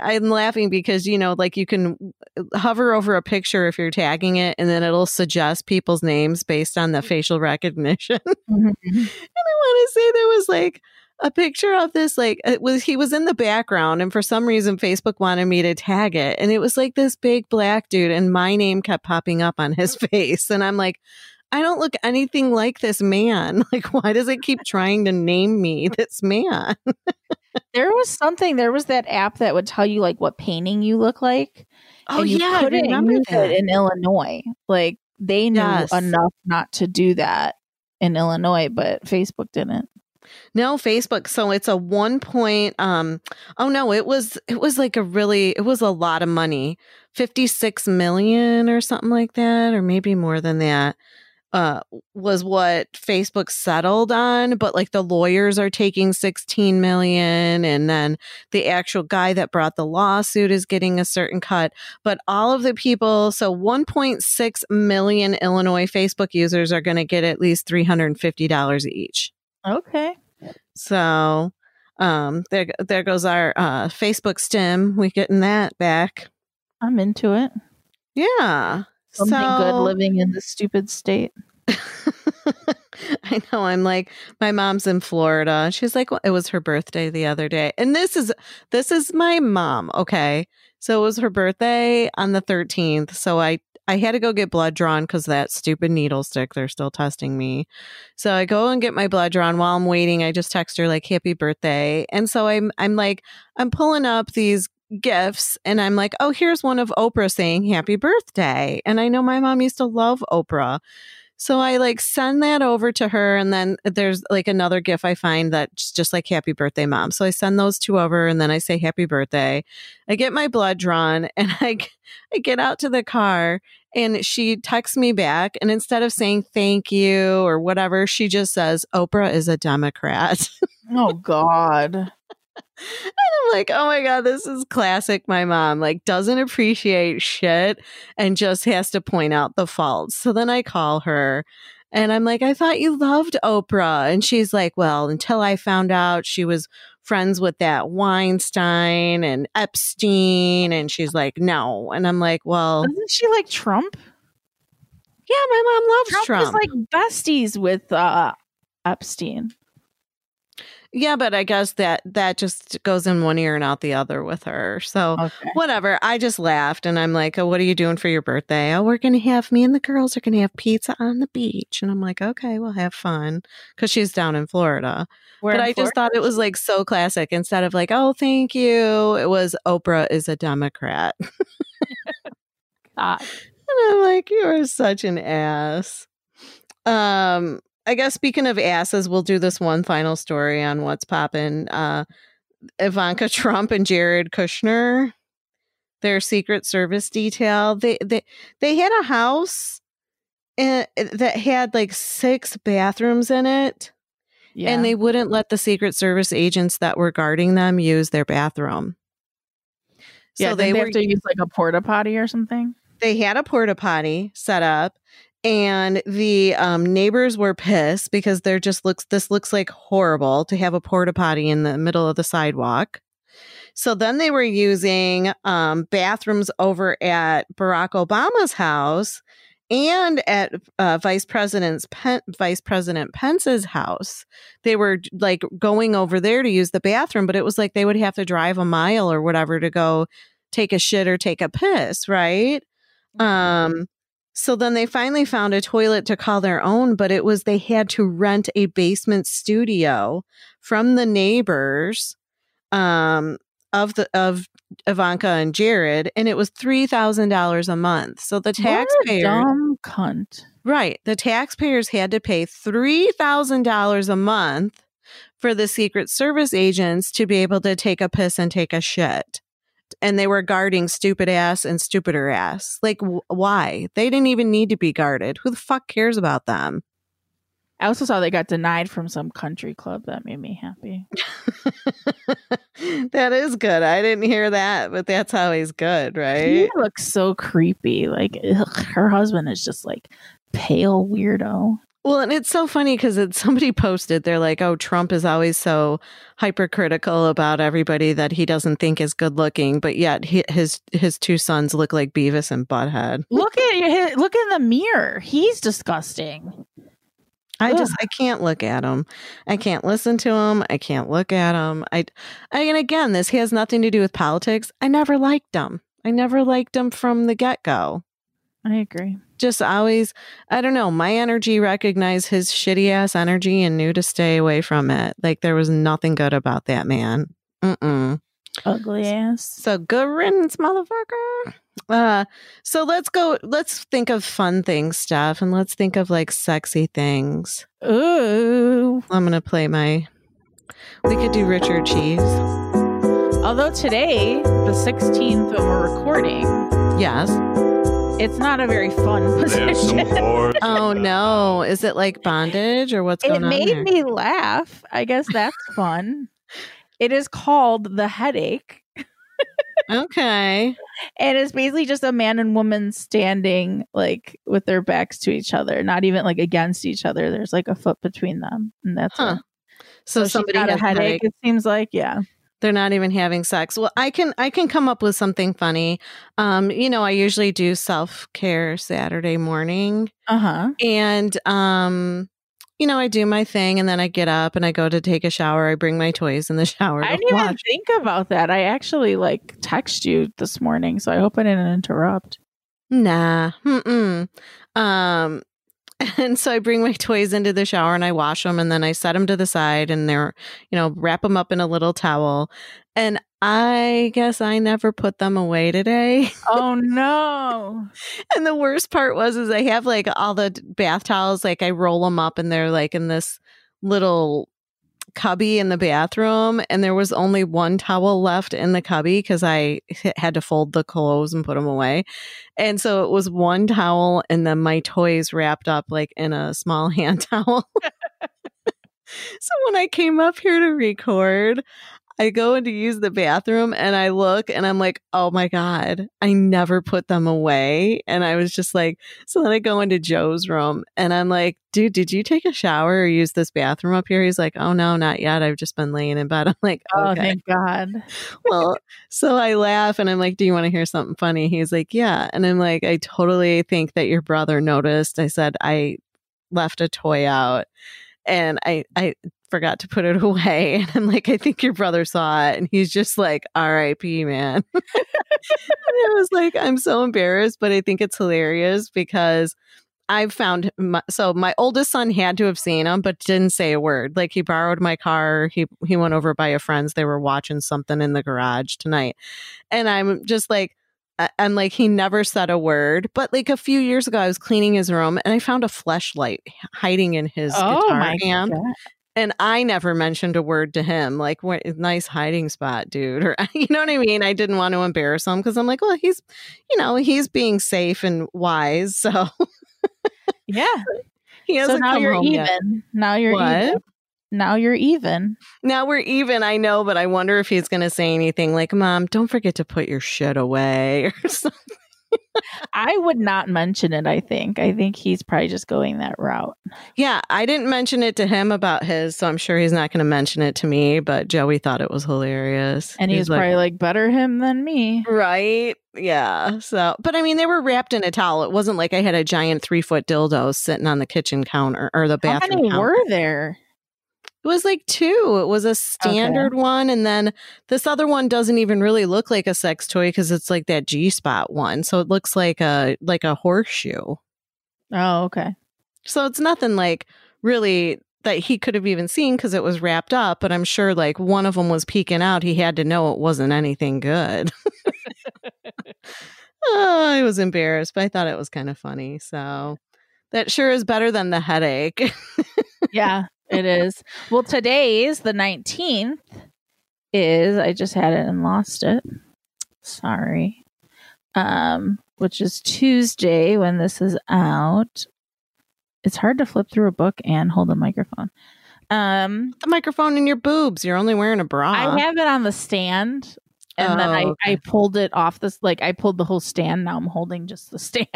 I'm laughing because you know, like you can uh, hover over a picture if you're tagging it, and then it'll suggest people's names based on the mm-hmm. facial (laughs) recognition. (laughs) Mhm. And I want to say there was like a picture of this, like it was he was in the background, and for some reason Facebook wanted me to tag it, and it was like this big black dude, and my name kept popping up on his (laughs) face, and I'm like. I don't look anything like this man. (laughs) Like, why does it keep (laughs) trying to name me (laughs) this man? There was something. There was that app that would tell you like what painting you look like. Oh you yeah, I remember that. in Illinois. Like they knew Yes. enough not to do that in Illinois, but Facebook didn't. No, Facebook. So it's a one point um oh no, it was it was like a really it was a lot of money. 56 million or something like that or maybe more than that. Uh was what Facebook settled on, but like the lawyers are taking 16 million and then the actual guy that brought the lawsuit is getting a certain cut, but all of the people so 1.6 million Illinois Facebook users are going to get at least $350 each. Okay. So um there there goes our uh Facebook stim. We getting that back. I'm into it. Yeah. Something good living in this stupid state. I (laughs) I know. I'm like, my mom's in Florida. She's like, well, it was her birthday the other day. And this is this is my mom, okay? So it was her birthday on the 13th. So I I had to go get blood drawn because that stupid needle stick, they're still testing me. So I go and get my blood drawn while I'm waiting. I just text her like happy birthday. And so I'm I'm like, I'm pulling up these gifts and I'm like, oh, here's one of Oprah saying happy birthday. And I know my mom used to love Oprah. So I like send that over to her. And then there's like another gift I find that's just like happy birthday, mom. So I send those two over and then I say happy birthday. I get my blood drawn (laughs) and I, I get out to the car and she texts me back. And instead of saying thank you or whatever, she just says, Oprah is a Democrat. (laughs) Oh God. And I'm like, oh my God, this is classic. My mom like doesn't appreciate shit and just has to point out the faults. So then I call her and I'm like, I thought you loved Oprah. And she's like, well, until I found out she was friends with that Weinstein and Epstein. And she's like, no. And I'm like, well, Isn't she like Trump? yeah, my mom loves Trump, Trump. like besties with uh Epstein. Yeah, but I guess that that just goes in one ear and out the other with her. So Okay. whatever. I just laughed and I'm like, oh, what are you doing for your birthday? Oh, we're going to have me and the girls are going to have pizza on the beach. And I'm like, okay, we'll have fun because she's down in Florida. Where but in I just thought it was like so classic. Instead of like, oh, thank you, it was Oprah is a Democrat. (laughs) (laughs) And I'm like, you are such an ass. Um, I guess speaking of asses, we'll do this one final story on what's popping. Uh, Ivanka (laughs) Trump and Jared Kushner, their Secret Service detail. They they they had a house eh, that had like six bathrooms in it, Yeah. and they wouldn't let the Secret Service agents that were guarding them use their bathroom. yeah, so they, they they were have to use like a porta potty or something. they had a porta potty set up and the um, neighbors were pissed because there just looks this looks like horrible to have a porta potty in the middle of the sidewalk. So then they were using um, bathrooms over at barack obama's house and at uh, vice president's Pen- vice president pence's house. They were like going over there to use the bathroom but it was like they would have to drive a mile or whatever to go take a shit or take a piss right? Um, so then they finally found a toilet to call their own, but it was they had to rent a basement studio from the neighbors um of the of Ivanka and Jared, and it was three thousand dollars a month. So the taxpayer dumb cunt. Right. The taxpayers had to pay $3,000 a month for the Secret Service agents to be able to take a piss and take a shit. And they were guarding stupid ass and stupider ass. Like, wh- why? They didn't even need to be guarded. Who the fuck cares about them? I also saw they got denied from some country club. That made me happy. (laughs) that is good. I didn't hear that, but that's always good, He right? looks so creepy. Like ugh, her husband is just like pale weirdo. Well, and it's so funny because it's somebody (laughs) posted, they're like, oh, Trump is always so hypercritical about everybody that he doesn't think is good looking, but yet he, his his two sons look like Beavis and Butthead. Look at look in the mirror. He's disgusting. I just I can't look at him. I can't listen to him. I can't look at him. I, I and again, this he has nothing to do with politics. I never liked him. I never liked him from the get go. I agree. Just always, I don't know. My energy recognized his shitty ass energy and knew to stay away from it. Like there was nothing good about that man. Mm-mm. Ugly ass. So good riddance, motherfucker. Uh, so let's go. Let's think of fun things, stuff, and let's think of like sexy things. Ooh. I'm gonna play my. We could do Richard Cheese. Although today, the 16th that we're recording, Yes. It's not a very fun position. (laughs) Oh no! Is it like bondage or what's it going on? It made there? me laugh. I guess that's (laughs) fun. It is called The Headache. Okay. And it's basically just a man and woman standing like with their backs to each other, not even like against each other. There's like a foot between them. And that's Huh. it. So, she's somebody got has a headache, it seems like. Yeah. They're not even having sex. Well, I can I can come up with something funny. Um, you know, I usually do self care Saturday morning. Uh huh. and um you know, I do my thing and then I get up and I go to take a shower. I bring my toys in the (laughs) shower. I didn't even watch. think about that. I actually like text you this morning, so I hope I didn't interrupt. Nah. Mm-mm. Um, (laughs) and so I bring my toys into the shower and I wash them and then I set them to the side and they're, you know, wrap them up in a little towel. And I guess I never put them away today. Oh (laughs) no. and the worst part was is I have like all the bath towels, like I roll them up and they're like in this little cubby in the bathroom and there was only one towel left in the cubby because I had to fold the clothes and put them away. And so it was one towel and then my toys wrapped up like in a small (laughs) hand towel. (laughs) so when I came up here to record, I go in to use the bathroom and I look and I'm like, oh my God, I never put them away. And I was just like, so then I go into Joe's room and I'm like, dude, did you take a shower or use this bathroom up here? He's like, oh no, not yet. I've just been laying in bed. (laughs) I'm like, Oh, thank God. (laughs) well, so I laugh and I'm like, do you want to hear something funny? He's like, yeah. And I'm like, I totally think that your brother noticed. I said, I left a toy out and I, I, forgot to put it (laughs) away and I'm like I think your brother saw it and he's just like R.I.P. man. (laughs) and I was like I'm so embarrassed but I think it's hilarious because I've found my, so my oldest son had to have seen him but didn't say a word. Like he borrowed my car, he he went over by a friend's they were watching something in the garage tonight. And I'm just like I- I'm like he never said a word, but like a few years ago I was cleaning his room and I found a flashlight hiding in his oh guitar amp God. And I never mentioned a word to him, like what nice hiding spot, dude. Or (laughs) you know what I mean? I didn't want to embarrass him because I'm like, well, he's you know, he's being safe and wise. (laughs) So Yeah. (laughs) he hasn't now come you're home even. yet. Now you're What? even. Now you're even. Now we're even, I know, but I wonder if he's gonna say anything like, Mom, don't forget to put your shit away or something. I would not mention it, I think. I think he's probably just going that route. Yeah, I didn't mention it to him about his, so I'm sure he's not gonna mention it to me, but Joey thought it was hilarious. And he He's was probably like, better him than me. Right. Yeah. So, but I mean, they were wrapped in a towel. It wasn't like I had a giant three foot dildo sitting on the kitchen counter or the bathroom. How many counter. were there? It was like two. It was a standard one. And then this other one doesn't even really look like a sex toy because it's like that G spot one. So it looks like a, like a horseshoe. Oh, okay. So it's nothing like really that he could have even seen because it was wrapped up. But I'm sure like one of them was peeking out. He had to know it wasn't anything good. (laughs) oh, I was embarrassed, but I thought it was kind of funny. So that sure is better than the headache. (laughs) yeah, it is. Well, today's the 19th is I just had it and lost it. Sorry. Um, which is Tuesday when this is out. It's hard to flip through a book and hold a microphone. Um, the microphone in your boobs. You're only wearing a bra. I have it on the stand and then Oh, I, okay. I pulled it off this like I pulled the whole stand. Now I'm holding just the (laughs) stand.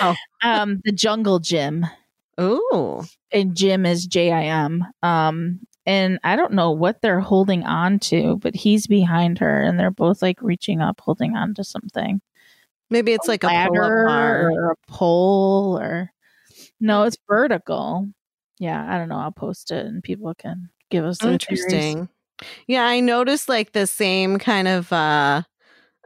oh. um, the jungle gym. Ooh. and Jim is J I M. Um, and I don't know what they're holding on to, but he's behind her, and they're both like reaching up, holding on to something. Maybe it's like a ladder bar. or a pole, or no, it's vertical. Yeah, I don't know. I'll post it, and people can give us their theories. Interesting. Yeah, I noticed like the same kind of uh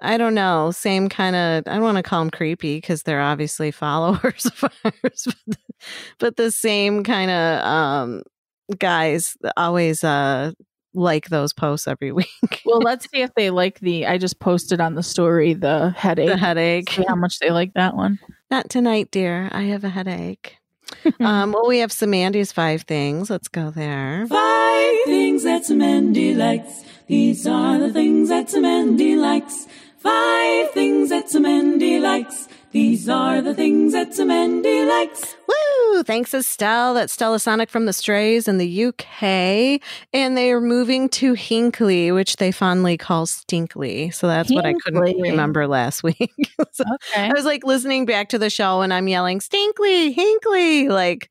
I don't know, same kind of I don't want to call them creepy because they're obviously (laughs) followers of ours, but, but the same kind of um guys always uh like those posts every (laughs) week. Well, let's see if they like the. I just posted on the story the headache. the headache. See how much they like that one. Not tonight, dear. I have a headache. (laughs) um well we have some Andy's five things. Let's go there. Five things that Mandy likes. These are the things that Mandy likes. Five things that Mandy likes. These are the things that Mandy likes. Woo! Thanks, Estelle. That's Stella Sonic from the Strays in the UK. And they are moving to Hinckley, which they fondly call Stinkley. So that's what I couldn't remember last (laughs) week. So Okay. I was like listening back to the show and I'm yelling, Stinkley, Hinckley. Like,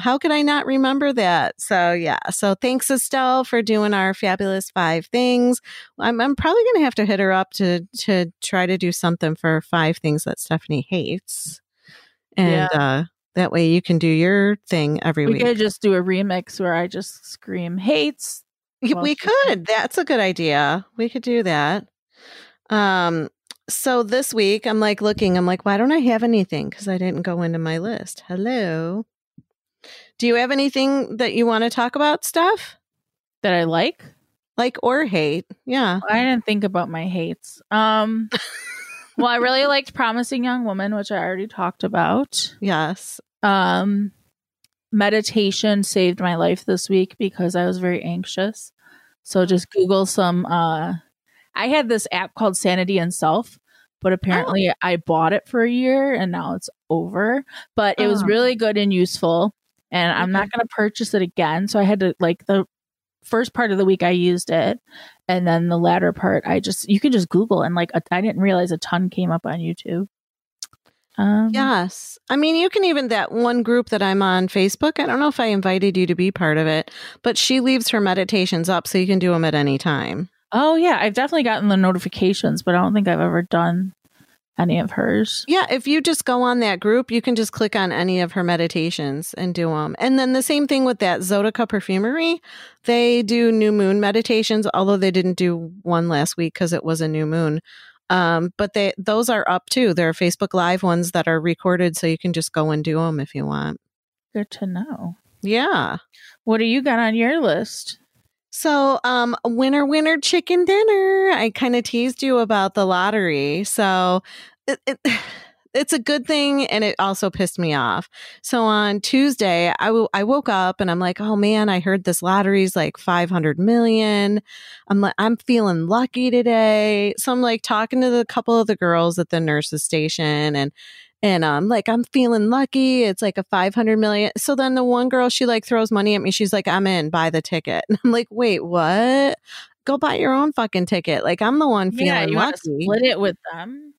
how could I not remember that? So yeah. So thanks, Estelle, for doing our fabulous five things. I'm, I'm probably going to have to hit her up to to try to do something for five things that Stephanie hates. And uh, That way you can do your thing every We week. could just do a remix where I just scream hates. We could. That's a good idea. We could do that. Um so this week I'm like looking, I'm like, why don't I have anything? Because I didn't go into my list. Hello. Do you have anything that you want to talk about, stuff? that I like. Like or hate? Yeah. I didn't think about my hates. Um (laughs) well, I really liked Promising Young Woman, which I already talked about. Yes. Um meditation saved my life this week because I was very anxious. So just Google some uh I had this app called Sanity and Self, but apparently I bought it for a year and now it's over. But it was Oh. really good and useful. And I'm not going to purchase it again. So I had to like the first part of the week I used it. And then the latter part, I just, you can just Google and like, I didn't realize a ton came up on YouTube. Um, Yes. I mean, you can even that one group that I'm on Facebook. I don't know if I invited you to be part of it, but she leaves her meditations up so you can do them at any time. Oh, yeah. I've definitely gotten the notifications, but I don't think I've ever done any of hers. Yeah, if you just go on that group, you can just click on any of her meditations and do them. And then the same thing with that Zodica Perfumery. They do new moon meditations, although they didn't do one last week because it was a new moon. Um, but they those are up too. There are Facebook Live ones that are recorded, so you can just go and do them if you want. Good to know. Yeah. What do you got on your list? So, um, winner, winner, chicken dinner. I kind of teased you about the lottery. So, it, it, (sighs) it's a good thing, and it also pissed me off. So on Tuesday, I w- I woke up and I'm like, oh man, I heard this lottery's like 500 million. I'm like, I'm feeling lucky today. So I'm like talking to the couple of the girls at the nurses station, and and I'm like, I'm feeling lucky. It's like a 500 million. So then the one girl, she like throws money at me. She's like, I'm in, buy the ticket. And (laughs) I'm like, wait, what? Go buy your own fucking ticket. Like, I'm the one feeling yeah, you want to lucky. split it with them?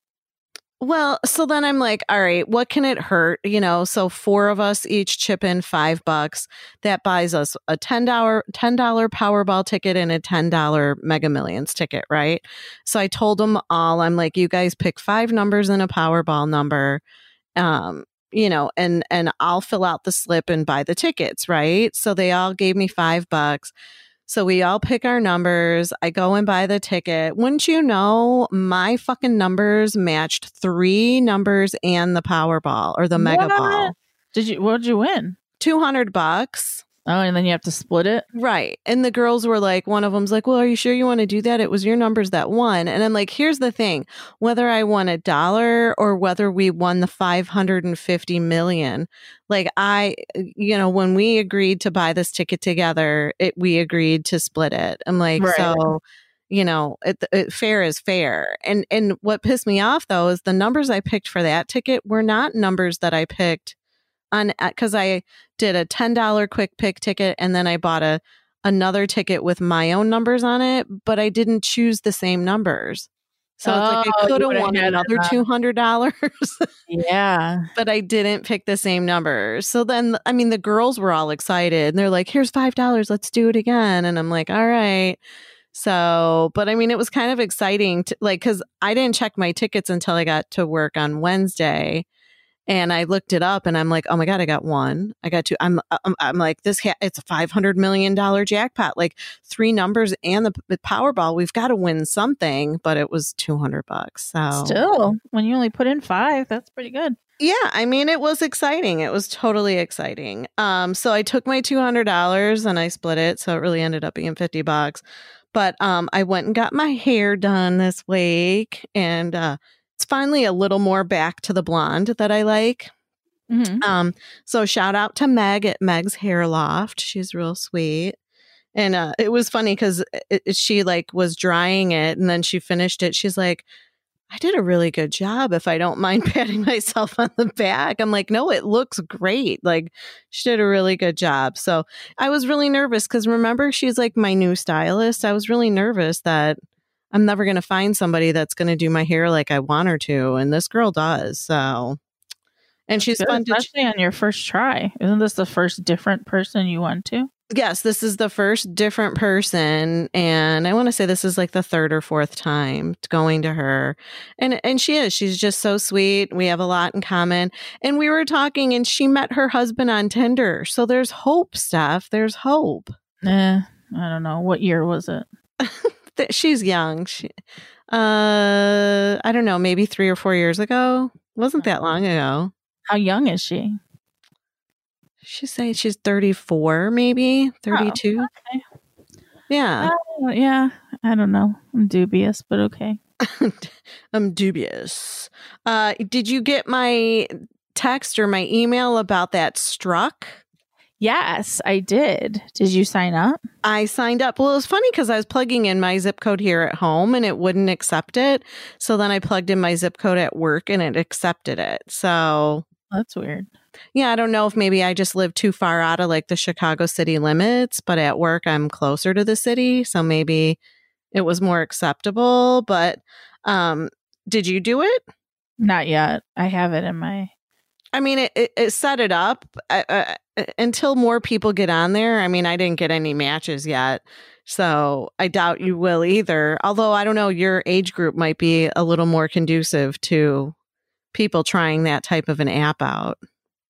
Well, so then I'm like, all right, what can it hurt? You know, so four of us each chip in five bucks. That buys us a ten dollar ten dollar Powerball ticket and a ten dollar Mega Millions ticket, right? So I told them all, I'm like, you guys pick five numbers and a Powerball number, um, you know, and and I'll fill out the slip and buy the tickets, right? So they all gave me five bucks. So we all pick our numbers. I go and buy the ticket. Wouldn't you know, my fucking numbers matched three numbers and the Powerball or the Mega? Ball. Did you? What did you win? 200 bucks. Oh, and then you have to split it. Right. And the girls were like, one of them's like, well, are you sure you want to do that? It was your numbers that won. And I'm like, here's the thing whether I won a dollar or whether we won the 550 million, like I, you know, when we agreed to buy this ticket together, it, we agreed to split it. I'm like, Right. so, you know, it, it, fair is fair. And, and what pissed me off though is the numbers I picked for that ticket were not numbers that I picked on, because uh, I, did a $10 quick pick ticket and then I bought a another ticket with my own numbers on it, but I didn't choose the same numbers. So it's like Oh, I could have won another two hundred dollars, Yeah. (laughs) but I didn't pick the same numbers. So then, I mean, the girls were all excited and they're like, "Here's five dollars, let's do it again." And I'm like, "All right." So, but I mean, it was kind of exciting, to, like, because I didn't check my tickets until I got to work on Wednesday, and I looked it up, and I'm like, "Oh my god, I got one, I got two. I'm, I'm, I'm like, "This, ha- it's a five hundred million dollar jackpot, like three numbers and the, the Powerball. We've got to win something." But it was two hundred bucks. So Still, when you only put in five, that's pretty good. yeah, I mean it was exciting. It was totally exciting. Um so I took my $200 and I split it, so it really ended up being 50 bucks. But um I went and got my hair done this week and uh finally a little more back to the blonde that I like. Mhm. Um so shout out to Meg at Meg's Hair Loft. She's real sweet. And uh, it was funny because she like was drying it and then she finished it. She's like, I did a really good job if I don't mind (laughs) patting myself on the back. I'm like, no, it looks great. Like, she did a really good job. So I was really nervous because remember, she's like my new stylist. I was really nervous that I'm never going to find somebody that's going to do my hair like I want her to. And this girl does. So, and she's Good, fun to. especially on your first try. Isn't this the first different person you went to? Yes, this is the first different person and I want to say this is like the third or fourth time going to her. And and she is. She's just so sweet. We have a lot in common. And we were talking and she met her husband on Tinder. So there's hope, Steph. There's hope. Eh, I don't know. What year was it? (laughs) That she's young. She uh I don't know, maybe 3 or 4 years ago. Wasn't that long ago. How young is she? She say she's 34 maybe, 32. Okay. Yeah. Uh, yeah, I don't know. I'm dubious, but okay. (laughs) I'm dubious. Uh, did you get my text or my email about that struck? Yes, I did. Did you sign up? I signed up. Well, it was funny because I was plugging in my zip code here at home and it wouldn't accept it. So then I plugged in my zip code at work and it accepted it. So That's weird. yeah, I don't know if maybe I just live too far out of like the Chicago city limits, but at work I'm closer to the city. So maybe it was more acceptable. But um, did you do it? Not yet. I have it in my. I mean, it, it, it set it up uh, uh, until more people get on there. I mean, I didn't get any matches yet. So I doubt you will either. Although I don't know, your age group might be a little more conducive to people trying that type of an app out.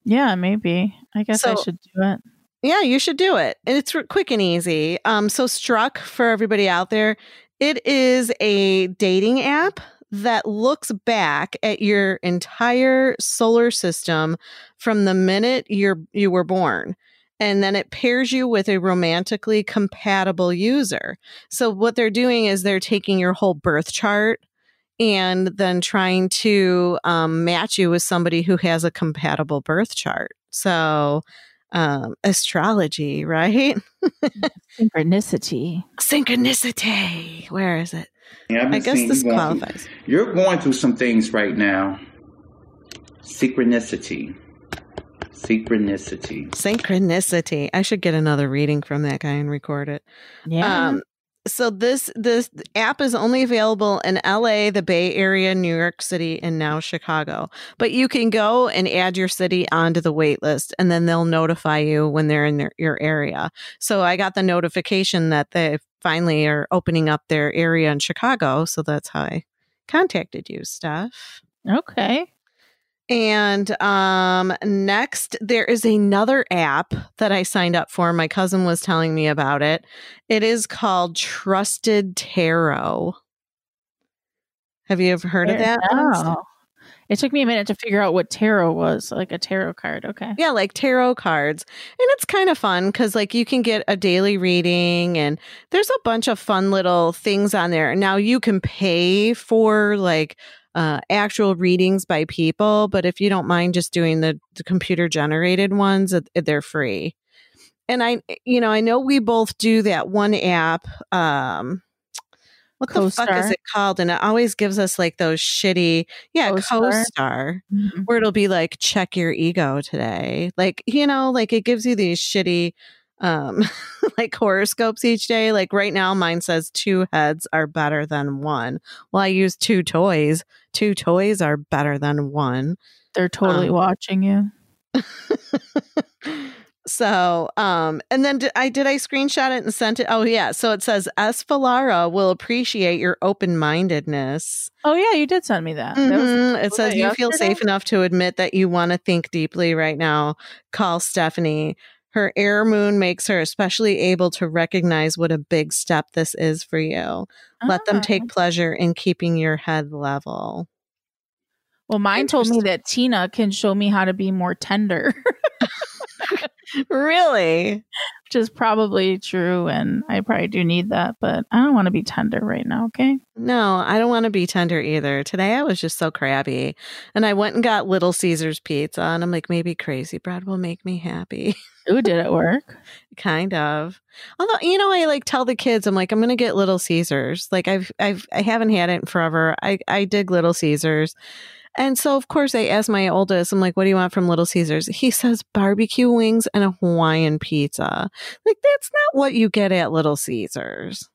Yeah, maybe. I guess I should do it. Yeah, you should do it. And it's quick and easy. Um, so Struck for everybody out there, it is a dating app that looks back at your entire solar system from the minute you're you were born. And then it pairs you with a romantically compatible user. So what they're doing is they're taking your whole birth chart and then trying to um, match you with somebody who has a compatible birth chart. So um, astrology, right? (laughs) Synchronicity. Synchronicity. Where is it? Yeah, I've been I guess this you going through- qualifies. You're going through some things right now. Synchronicity. Synchronicity. Synchronicity. I should get another reading from that guy and record it. Yeah. Um, so this this app is only available in LA, the Bay Area, New York City, and now Chicago. But you can go and add your city onto the wait list, and then they'll notify you when they're in their, your area. So I got the notification that they finally are opening up their area in Chicago. So that's how I contacted you, Steph. okay. And um, next, there is another app that I signed up for. My cousin was telling me about it. It is called Trusted Tarot. Have you ever heard of that? No. It took me a minute to figure out what tarot was, like a tarot card. Okay. Yeah, like tarot cards. And it's kind of fun because, like, you can get a daily reading and there's a bunch of fun little things on there. Now, you can pay for like uh, actual readings by people, but if you don't mind just doing the, the computer generated ones, they're free. And I, you know, I know we both do that one app. Um, what the fuck is it called? And it always gives us like those shitty, yeah, CoStar? CoStar Mhm. where it'll be like check your ego today like you know like it gives you these shitty um (laughs) like horoscopes each day like right now mine says two heads are better than one well i use two toys two toys are better than one They're totally Um, watching you. (laughs) so um and then did i did i screenshot it and sent it oh yeah so it says esfalara will appreciate your open-mindedness Oh yeah, you did send me that. that was, Mhm. it says that you feel safe enough to admit that you want to think deeply right now. Call Stephanie. Her air moon makes her especially able to recognize what a big step this is for you. Let them Ah. take pleasure in keeping your head level. Well, mine told me that Tina can show me how to be more tender, (laughs) (laughs) Really? which is probably true. And I probably do need that, but I don't want to be tender right now. Okay. No, I don't want to be tender either. Today I was just so crabby. And I went and got Little Caesars pizza. And I'm like, maybe crazy bread will make me happy. (laughs) Ooh, did it work? kind of although you know i like tell the kids i'm like i'm gonna get little caesars like i've i've i haven't had it in forever i i dig little caesars and so of course i asked my oldest i'm like what do you want from little caesars he says barbecue wings and a hawaiian pizza like that's not what you get at little caesars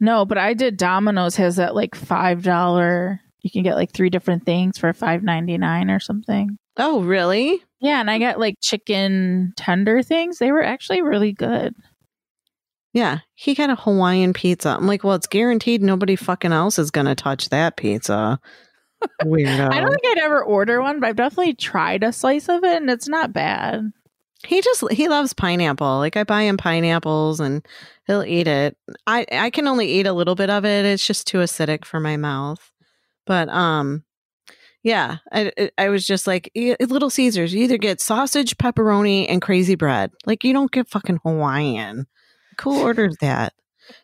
No, but I did. Domino's has that like five dollar. You can get like three different things for five ninety nine or something. oh really Yeah, and I got like chicken tender things. They were actually really good. Yeah, he got a Hawaiian pizza. I'm like, well, it's guaranteed nobody fucking else is gonna touch that pizza. Weirdo. I don't think I'd ever order one, but I've definitely tried a slice of it and it's not bad. he just he loves pineapple. Like I buy him pineapples and he'll eat it. I I can only eat a little bit of it. It's just too acidic for my mouth. But um yeah, I I- I was just like "E- Little Caesars. You either get sausage, pepperoni, and crazy bread. Like you don't get fucking Hawaiian. Cool orders that?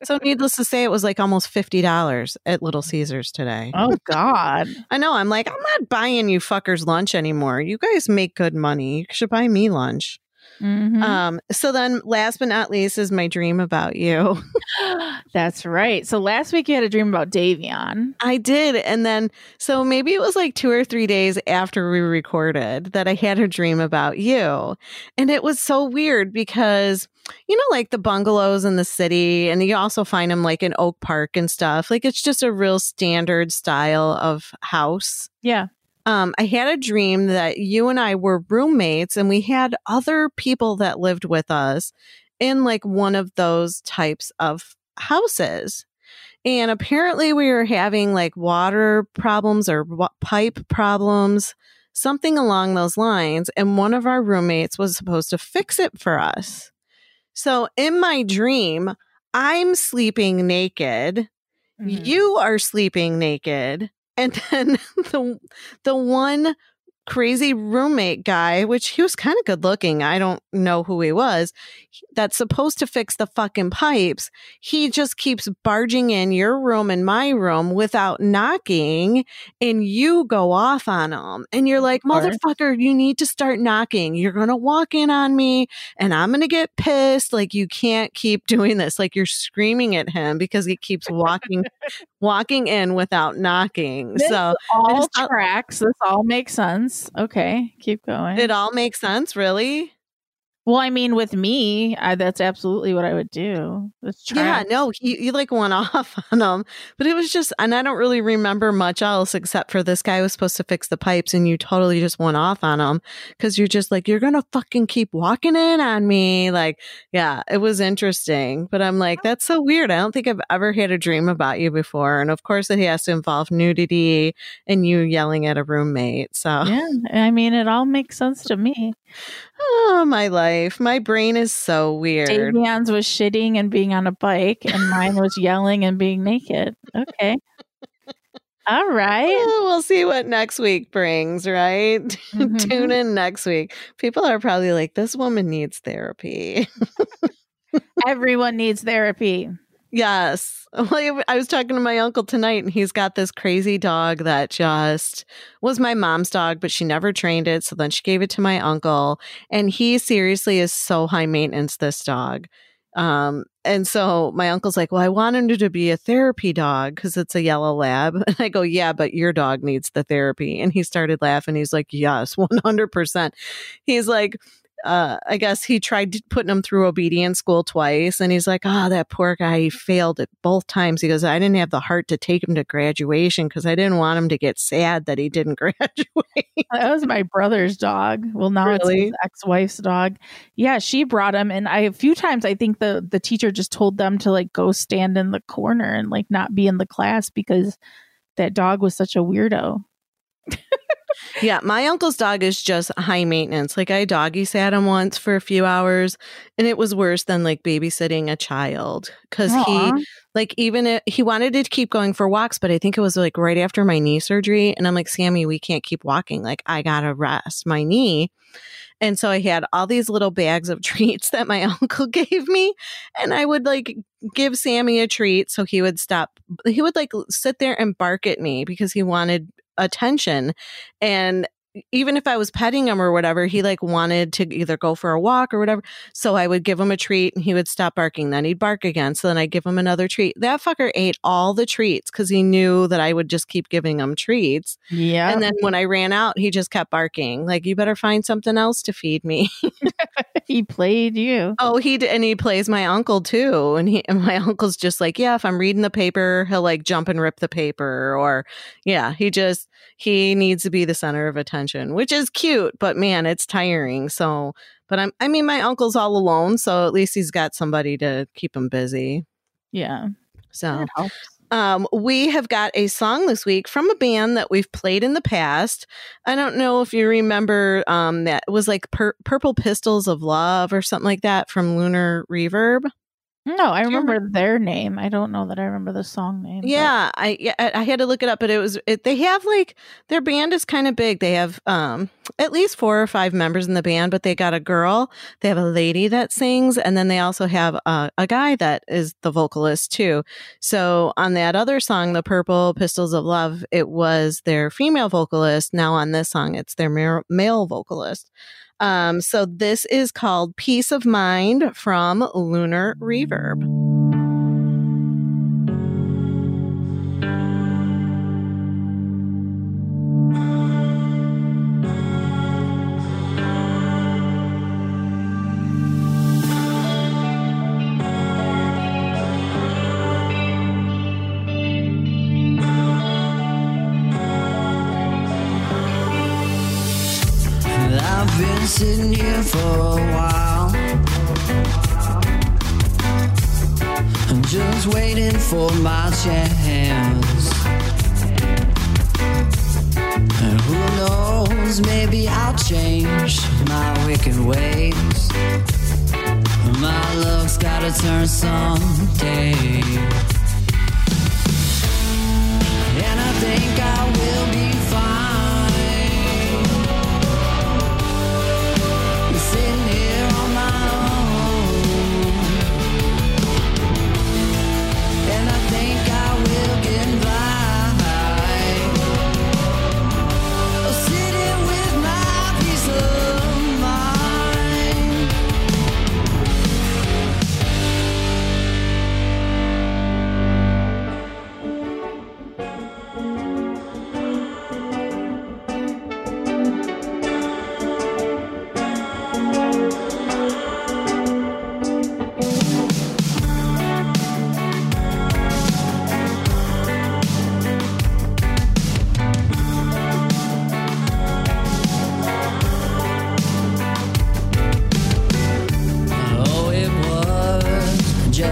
So needless to say, it was like almost fifty dollars at Little Caesars today. Oh God. (laughs) I know. I'm like, I'm not buying you fuckers lunch anymore. You guys make good money. You should buy me lunch. Mhm. Um, so then last but not least is my dream about you. (laughs) (gasps) That's right. So last week you had a dream about Davion. I did. And then so maybe it was like two or three days after we recorded that I had a dream about you. And it was so weird because you know, like the bungalows in the city, and you also find them like in Oak Park and stuff. Like it's just a real standard style of house. Yeah. Um, I had a dream that you and I were roommates and we had other people that lived with us in like one of those types of houses. And apparently we were having like water problems or wa- pipe problems, something along those lines. And one of our roommates was supposed to fix it for us. So in my dream, I'm sleeping naked Mhm. you are sleeping naked and then (laughs) the the one crazy roommate guy which he was kind of good looking i don't know who he was that's supposed to fix the fucking pipes he just keeps barging in your room and my room without knocking and you go off on him. And you're like motherfucker you need to start knocking. You're gonna walk in on me and i'm gonna get pissed. Like you can't keep (laughs) doing this. Like you're screaming at him because he keeps walking (laughs) walking in without knocking. This so all thought- tracks. This all makes sense. Okay, keep going. it all makes sense, really. Well, I mean, with me, I, that's absolutely what I would do. Yeah, no, he, he like went (laughs) off on them, but it was just, and I don't really remember much else except for this guy was supposed to fix the pipes, and you totally just went off on him because you're just like, you're gonna fucking keep walking in on me, like, yeah, it was interesting, but I'm like, that's so weird. I don't think I've ever had a dream about you before, and of course, it has to involve nudity and you yelling at a roommate. So, Yeah, I mean, it all makes sense to me. Oh my life, my brain is so weird. Davion's was shitting and being on a bike, and mine was yelling and being naked. Okay. All right. Oh, we'll see what next week brings, right? (laughs) Mhm. Tune in next week. People are probably like, this woman needs therapy. (laughs) Everyone needs therapy. Yes. (laughs) I was talking to my uncle tonight, and he's got this crazy dog that just was my mom's dog, but she never trained it. So then she gave it to my uncle. And he seriously is so high maintenance, this dog. Um, and so my uncle's like, Well, I want him to be a therapy dog because it's a yellow lab. (laughs) And I go, Yeah, but your dog needs the therapy. And he started laughing. He's like, Yes, (laughs) 100%. He's like, uh, I guess he tried putting him through obedience school twice, and he's like, "Ah, that poor guy. He failed it both times." He goes, "I didn't have the heart to take him to graduation because I didn't want him to get sad that he didn't (laughs) graduate." That was my brother's dog. Well, now it's his ex-wife's dog. Yeah, she brought him, and I a few times I think the the teacher just told them to like go stand in the corner and like not be in the class because that dog was such a weirdo. Yeah, my uncle's dog is just high maintenance. Like I doggy sat him once for a few hours, and it was worse than like babysitting a child because he like even it, he wanted to keep going for walks, but I think it was like right after my knee surgery, and I'm like, Sammy, we can't keep walking. Like I gotta rest my knee. And so I had all these little bags of (laughs) treats that my (laughs) uncle gave me. And I would like give Sammy a treat. So he would stop. He would like sit there and bark at me because he wanted attention. And even if I was petting him or whatever, he like wanted to either go for a walk or whatever. So I would give him a treat and he would stop barking. Then he'd bark again. So then I'd give him another treat. That fucker ate all the treats because he knew that I would just keep giving him treats. Yeah. And then when I ran out, he just kept barking, like, you better find something else to feed me. (laughs) (laughs) he played you. Oh, he did. and he plays my uncle too, and he and my (laughs) uncle's just like, yeah, if I'm reading the paper, he'll like jump and rip the paper, or yeah, he just he needs to be the center of attention, which is cute, but man, it's tiring. So, but I'm I mean, my uncle's all alone, so at least he's got somebody to keep him busy. Yeah. So um, we have got a song this week from a band that we've played in the past. I don't know if you remember um, that it was like Pur- Purple Pistols of Love or something like that from Lunar Reverb. No, I you remember their name. I don't know that I remember the song name. Yeah, I yeah, I I had to look it up, but it was it, they have like their band is kind of big. They have um at least four or five members in the band, but they got a girl, they have a lady that sings, and then they also have a, a guy that is the vocalist too. So on that other song, the Purple Pistols of Love, it was their female vocalist. Now on this song, it's their male, male vocalist. Um, so this is called Peace of Mind from Lunar Reverb. Sitting here for a while. I'm just waiting for my chance. And who knows, maybe I'll change my wicked ways. My luck's gotta turn someday. And I think I will be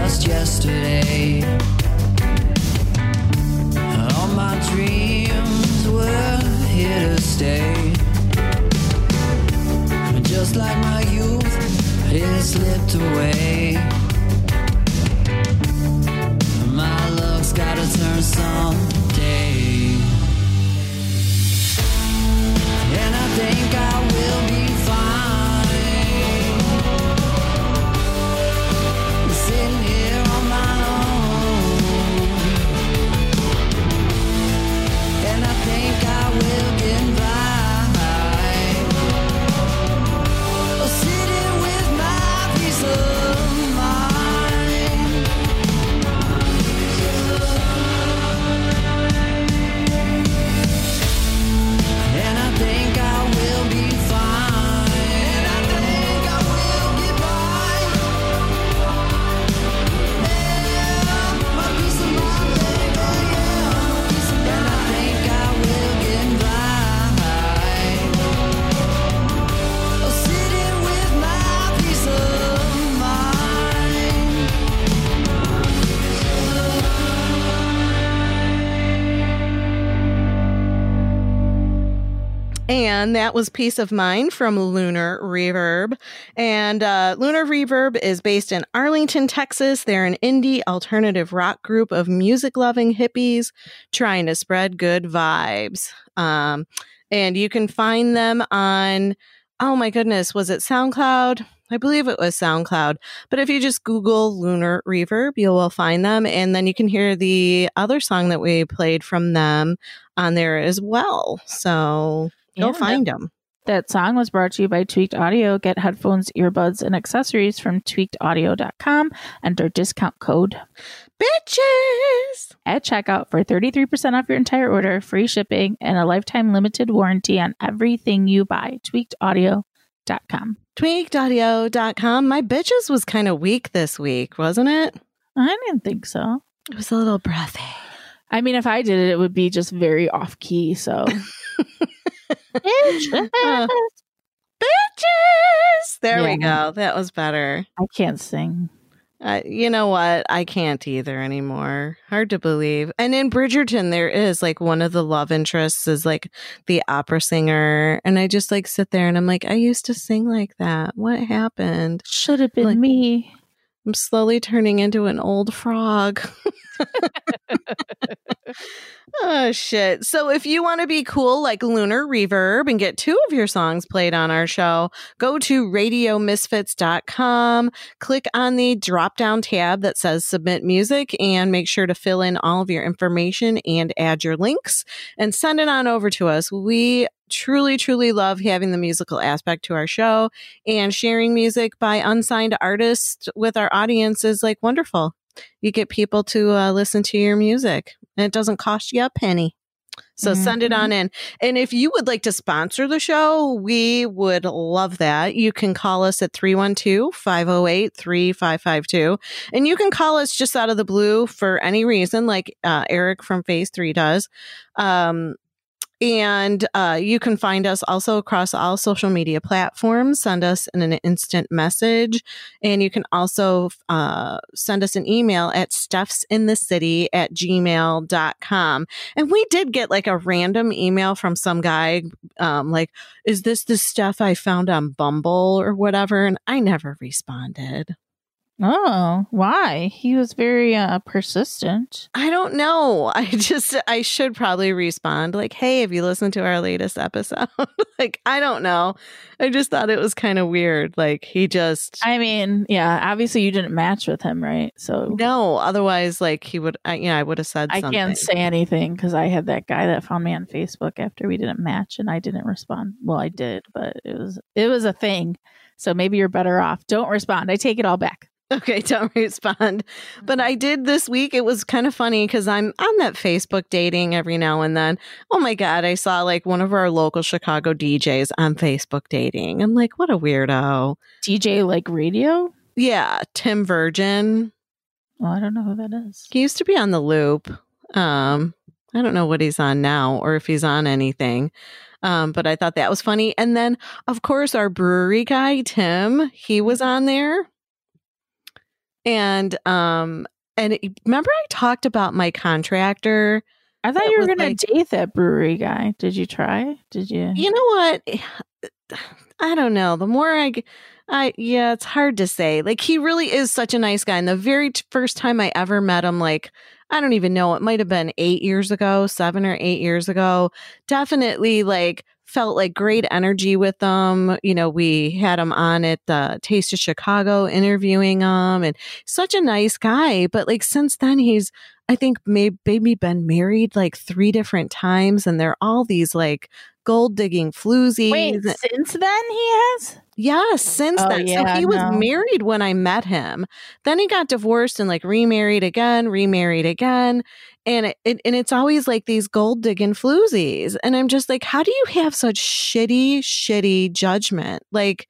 just yesterday. All my dreams were here to stay. Just like my youth, it slipped away. And that was Peace of Mind from Lunar Reverb. And uh, Lunar Reverb is based in Arlington, Texas. They're an indie alternative rock group of music loving hippies trying to spread good vibes. Um, and you can find them on, oh my goodness, was it SoundCloud? I believe it was SoundCloud. But if you just Google Lunar Reverb, you will find them. And then you can hear the other song that we played from them on there as well. So go Yeah. find them. That song was brought to you by Tweaked Audio. Get headphones, earbuds, and accessories from tweakedaudio.com. Enter discount code Bitches! at checkout for 33% off your entire order, free shipping, and a lifetime limited warranty on everything you buy. Tweakedaudio.com. tweakedaudio.com. Tweakedaudio.com. My bitches was kind of weak this week, wasn't it? I didn't think so. It was a little breathy. I mean, if I did it, it would be just very off key. So, (laughs) Uh, (laughs) bitches. There we go. That was better. I can't sing. Uh, you know what? I can't either anymore. Hard to believe. And in Bridgerton, there is like one of the love interests is like the opera singer. And I just like sit there and I'm like, I used to sing like that. What happened? Should have been Like- me. I'm slowly turning into an old frog. (laughs) oh shit. So if you want to be cool like Lunar Reverb and get two of your songs played on our show, go to radiomisfits.com, click on the drop down tab that says submit music and make sure to fill in all of your information and add your links and send it on over to us. We truly truly love having the musical aspect to our show and sharing music by unsigned artists with our audience is like wonderful. You get people to uh, listen to your music and it doesn't cost you a penny. So send it on in. And if you would like to sponsor the show, we would love that. You can call us at 312 508 3552. And you can call us just out of the blue for any reason, like uh, Eric from Phase 3 does. Um, and uh, you can find us also across all social media platforms. Send us an, an instant message. And you can also uh, send us an email at stuffsinthecity at gmail.com. And we did get like a random email from some guy, um, like, is this the stuff I found on Bumble or whatever? And I never responded. Oh, why? He was very uh, persistent. I don't know. I (laughs) just, I should probably respond like, hey, have you listened to our latest episode? (laughs) like, I don't know. I just thought it was kind of weird. Like, he just, I mean, yeah, obviously you didn't match with him, right? So no, otherwise, like, he would, I, yeah, I would have said I something. can't say anything because I had that guy that found me on Facebook after we didn't match and I didn't respond. Well, I did, but it was it was a thing. So maybe you're better off. Don't respond. I take it all back. Okay, (laughs) don't respond. But I did this week. It was kind of funny because I'm on that Facebook dating every now and then. Oh my God, I saw like one of our local Chicago DJs on Facebook dating. I'm like, what a weirdo. DJ like radio? Yeah, Tim Virgin. Well, I don't know who that is. He used to be on the loop. Um, I don't know what he's on now or if he's on anything. Um, but I thought that was funny. And then, of course, our brewery guy, Tim, he was on there. And um, and it- remember I talked about my contractor. I thought you were gonna like- date that brewery guy. Did you try? Did you? You know what? (sighs) I don't know. The more I I yeah, it's hard to say. Like he really is such a nice guy. And the very first time I ever met him, like I don't even know, it might have been eight years ago, seven or eight years ago. Definitely like felt like great energy with them. You know, we had him on at the Taste of Chicago interviewing him and such a nice guy. But like since then, he's, I think, maybe, been married like three different times and they're all these like gold digging floozies. Wait, since then he has? Yes, since Oh, then. yeah, so he was no. married when I met him. Then he got divorced and like remarried again, remarried again. And it, it and it's always like these gold digging floozies. And I'm just like, how do you have such shitty, shitty judgment? Like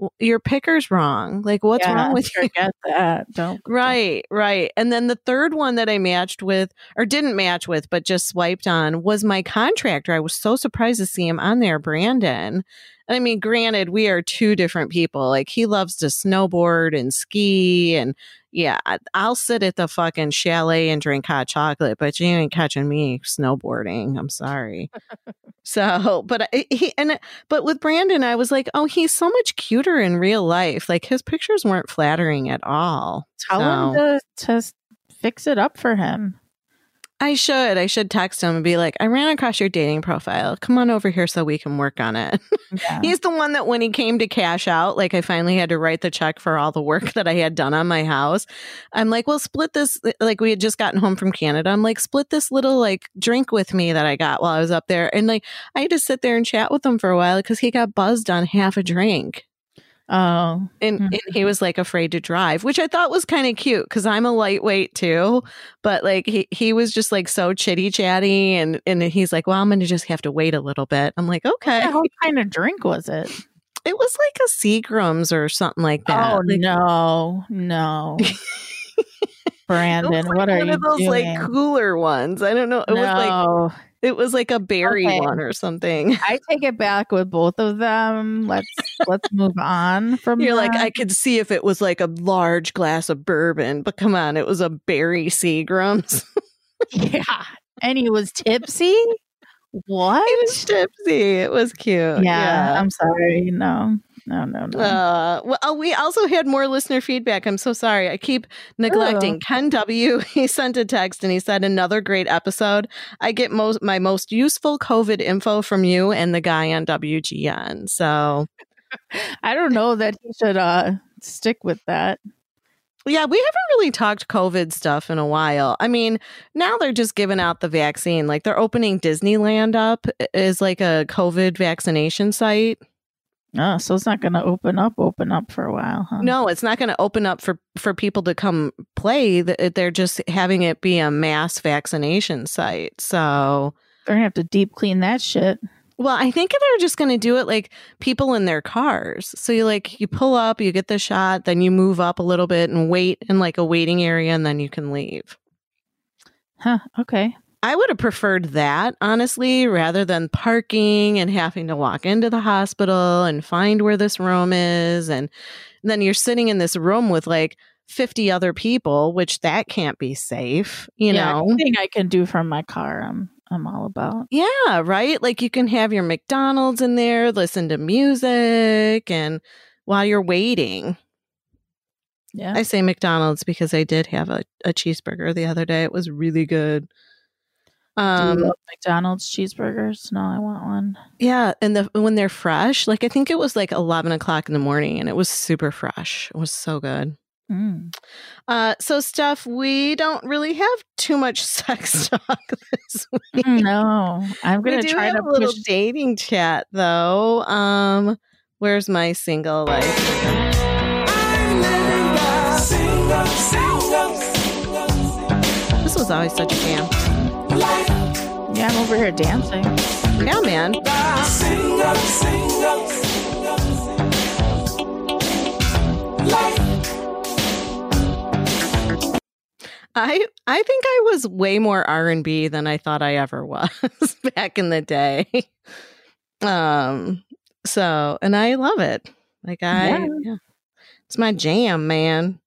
w- your picker's wrong. Like what's Yeah, wrong with you? Forget that. (laughs) Don't. Right, right. And then the third one that I matched with, or didn't match with, but just swiped on, was my contractor. I was so surprised to see him on there, Brandon. I mean, granted, we are two different people. Like, he loves to snowboard and ski. And yeah, I- I'll sit at the fucking chalet and drink hot chocolate, but you ain't catching me snowboarding. I'm sorry. (laughs) so, but I, he, and, but with Brandon, I was like, oh, he's so much cuter in real life. Like, his pictures weren't flattering at all. Tell him to, to fix it up for him. I should. I should text him and be like, I ran across your dating profile. Come on over here so we can work on it. (laughs) Yeah. He's the one that when he came to cash out, like I finally had to write the check for all the work that I had done on my house. I'm like, well, split this. Like we had just gotten home from Canada. I'm like, split this little like drink with me that I got while I was up there. And like, I had to sit there and chat with him for a while because he got buzzed on half a drink. Oh, And, Mhm. and he was like afraid to drive, which I thought was kind of cute because I'm a lightweight too. But like he, he was just like so chitty chatty and, and he's like, well, I'm going to just have to wait a little bit. I'm like, okay. what kind of drink was it? It was like a Seagram's or something like that. oh Like, no, no, (laughs) Brandon, like what are one you of those doing? like cooler ones. I don't know. It was like no, it was like a berry Okay. one or something. (laughs) I take it back with both of them. Let's let's move on from. You're like. I could see if it was like a large glass of bourbon, but come on, it was a berry Seagram's. (laughs) yeah, and he was tipsy. What? it was tipsy. It was cute. yeah, I'm sorry. No, no, no, no. Uh, well, oh, we also had more listener feedback. I'm so sorry. I keep neglecting. Ken W. (laughs) He sent a text and he said, "Another great episode. I get most my most useful COVID info from you and the guy on WGN." So (laughs) I don't know that he should uh stick with that. yeah, we haven't really talked COVID stuff in a while. I mean, now they're just giving out the vaccine. Like they're opening Disneyland up is like a COVID vaccination site. Oh, so it's not going to open up, open up for a while, huh? No, it's not going to open up for for people to come play. Th- They're just having it be a mass vaccination site. So, they're gonna have to deep clean that shit. well, I think they're just going to do it like people in their cars. So you like you pull up, you get the shot, then you move up a little bit and wait in like a waiting area, and then you can leave. Huh? Okay. I would have preferred that, honestly, rather than parking and having to walk into the hospital and find where this room is. And then you're sitting in this room with like 50 other people, which that can't be safe, you Yeah, know? anything I can do from my car, I'm I'm all about. Yeah, right? Like you can have your McDonald's in there, listen to music, and while you're waiting. Yeah. I say McDonald's because I did have a, a cheeseburger the other day. It was really good. Um, McDonald's cheeseburgers? No, I want one. Yeah, and the when they're fresh, like I think it was like eleven o'clock in the morning, and it was super fresh. It was so good. Mm. Uh, so Steph, we don't really have too much (laughs) sex (laughs) talk this week. No, I'm gonna do try have to a little dating chat though. Um, where's my single life? This was always such a jam. Yeah, I'm over here dancing. Yeah, man. I I think I was way more R and B than I thought I ever was (laughs) back in the day. Um so and I love it. Like I Yeah. yeah. It's my jam, man.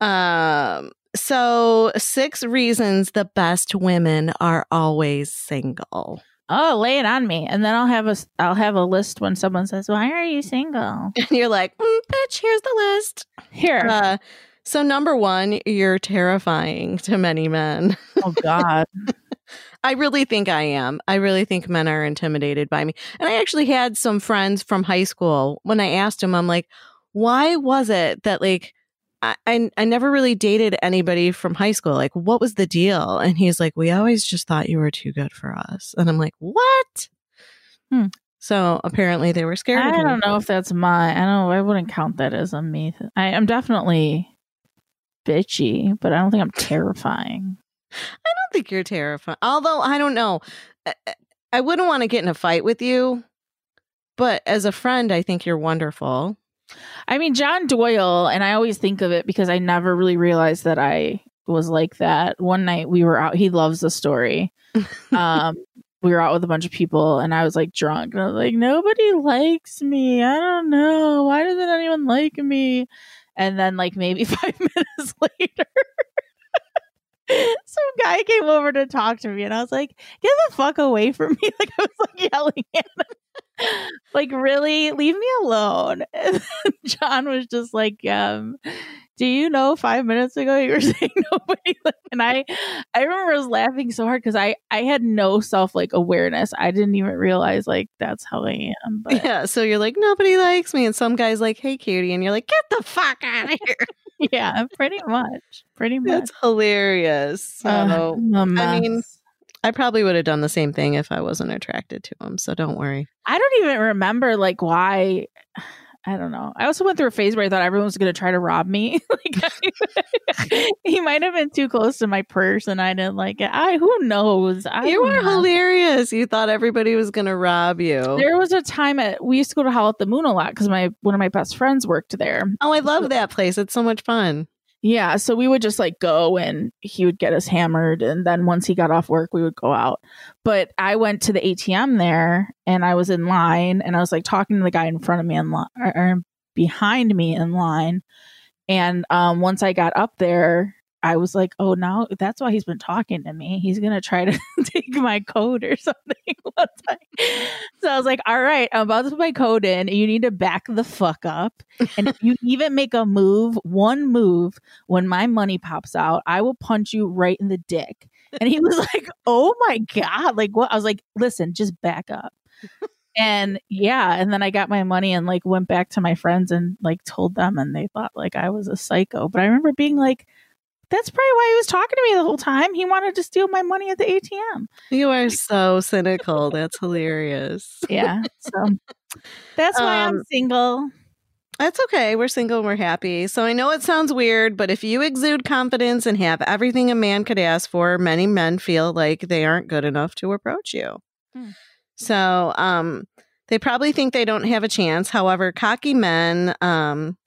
Um so six reasons the best women are always single. Oh, lay it on me, and then I'll have a I'll have a list when someone says, "Why are you single?" (laughs) And you're like, mm, bitch, here's the list. Here. Uh, so number one, you're terrifying to many men. oh God. (laughs) I really think I am. I really think men are intimidated by me. And I actually had some friends from high school when I asked them, I'm like, why was it that like I, I I never really dated anybody from high school? Like, what was the deal? And he's like, we always just thought you were too good for us. And I'm like, what? Hmm. So apparently they were scared. I don't know if that's my. I don't. I wouldn't count that as a me. th- I am definitely bitchy, but I don't think I'm terrifying. I don't think you're terrifying. Although I don't know, I- I wouldn't want to get in a fight with you. But as a friend, I think you're wonderful. I mean, John Doyle, and I always think of it because I never really realized that I was like that. One night we were out. He loves the story. (laughs) Um, we were out with a bunch of people, and I was like drunk, and I was like, nobody likes me. I don't know why doesn't anyone like me. And then, like maybe (laughs) five minutes later. (laughs) Some guy came over to talk to me, and I was like, "Get the fuck away from me!" Like I was like yelling at him, like, "Really, leave me alone." (laughs) And John was just like, um, "Do you know? Five minutes ago, you were (laughs) saying nobody." And I, I remember I was laughing so hard because I, I had no self like awareness. I didn't even realize like that's how I am. But Yeah. So you're like, nobody likes me. And some guy's like, hey, cutie. And you're like, get the fuck out of (laughs) here. yeah, pretty much, pretty much. That's hilarious. So Uh, I mean. I probably would have done the same thing if I wasn't attracted to him. So don't worry. I don't even remember like why I don't know. I also went through a phase where I thought everyone was going to try to rob me. (laughs) like, I- (laughs) he might have been too close to my purse, and I didn't like it. I who knows? I you were know. hilarious. You thought everybody was going to rob you. There was a time at we used to go to Howl at the Moon a lot because my one of my best friends worked there. oh, I love that place. It's so much fun. Yeah, so we would just like go and he would get us hammered and then once he got off work we would go out. But I went to the ATM there and I was in line and I was like talking to the guy in front of me in line or, or behind me in line. And um once I got up there, I was like, "Oh, now that's why he's been talking to me. He's going to try to (laughs) take my code or (laughs) something." (laughs) one time. So I was like, "All right, I'm about to put my code in. You need to back the fuck up. And if you even make a move, one move, when my money pops out, I will punch you right in the dick. And he was like, Oh my God. Like, what? I was like, Listen, just back up. and yeah. And then I got my money and like went back to my friends and like told them, and they thought like I was a psycho. But I remember being like, that's probably why he was talking to me the whole time. He wanted to steal my money at the ATM. You are so cynical. That's hilarious. Yeah. So that's why I'm Um, single. That's okay. We're single and we're happy. So I know it sounds weird, but if you exude confidence and have everything a man could ask for, many men feel like they aren't good enough to approach you. Hmm. So um they probably think they don't have a chance. However, cocky men um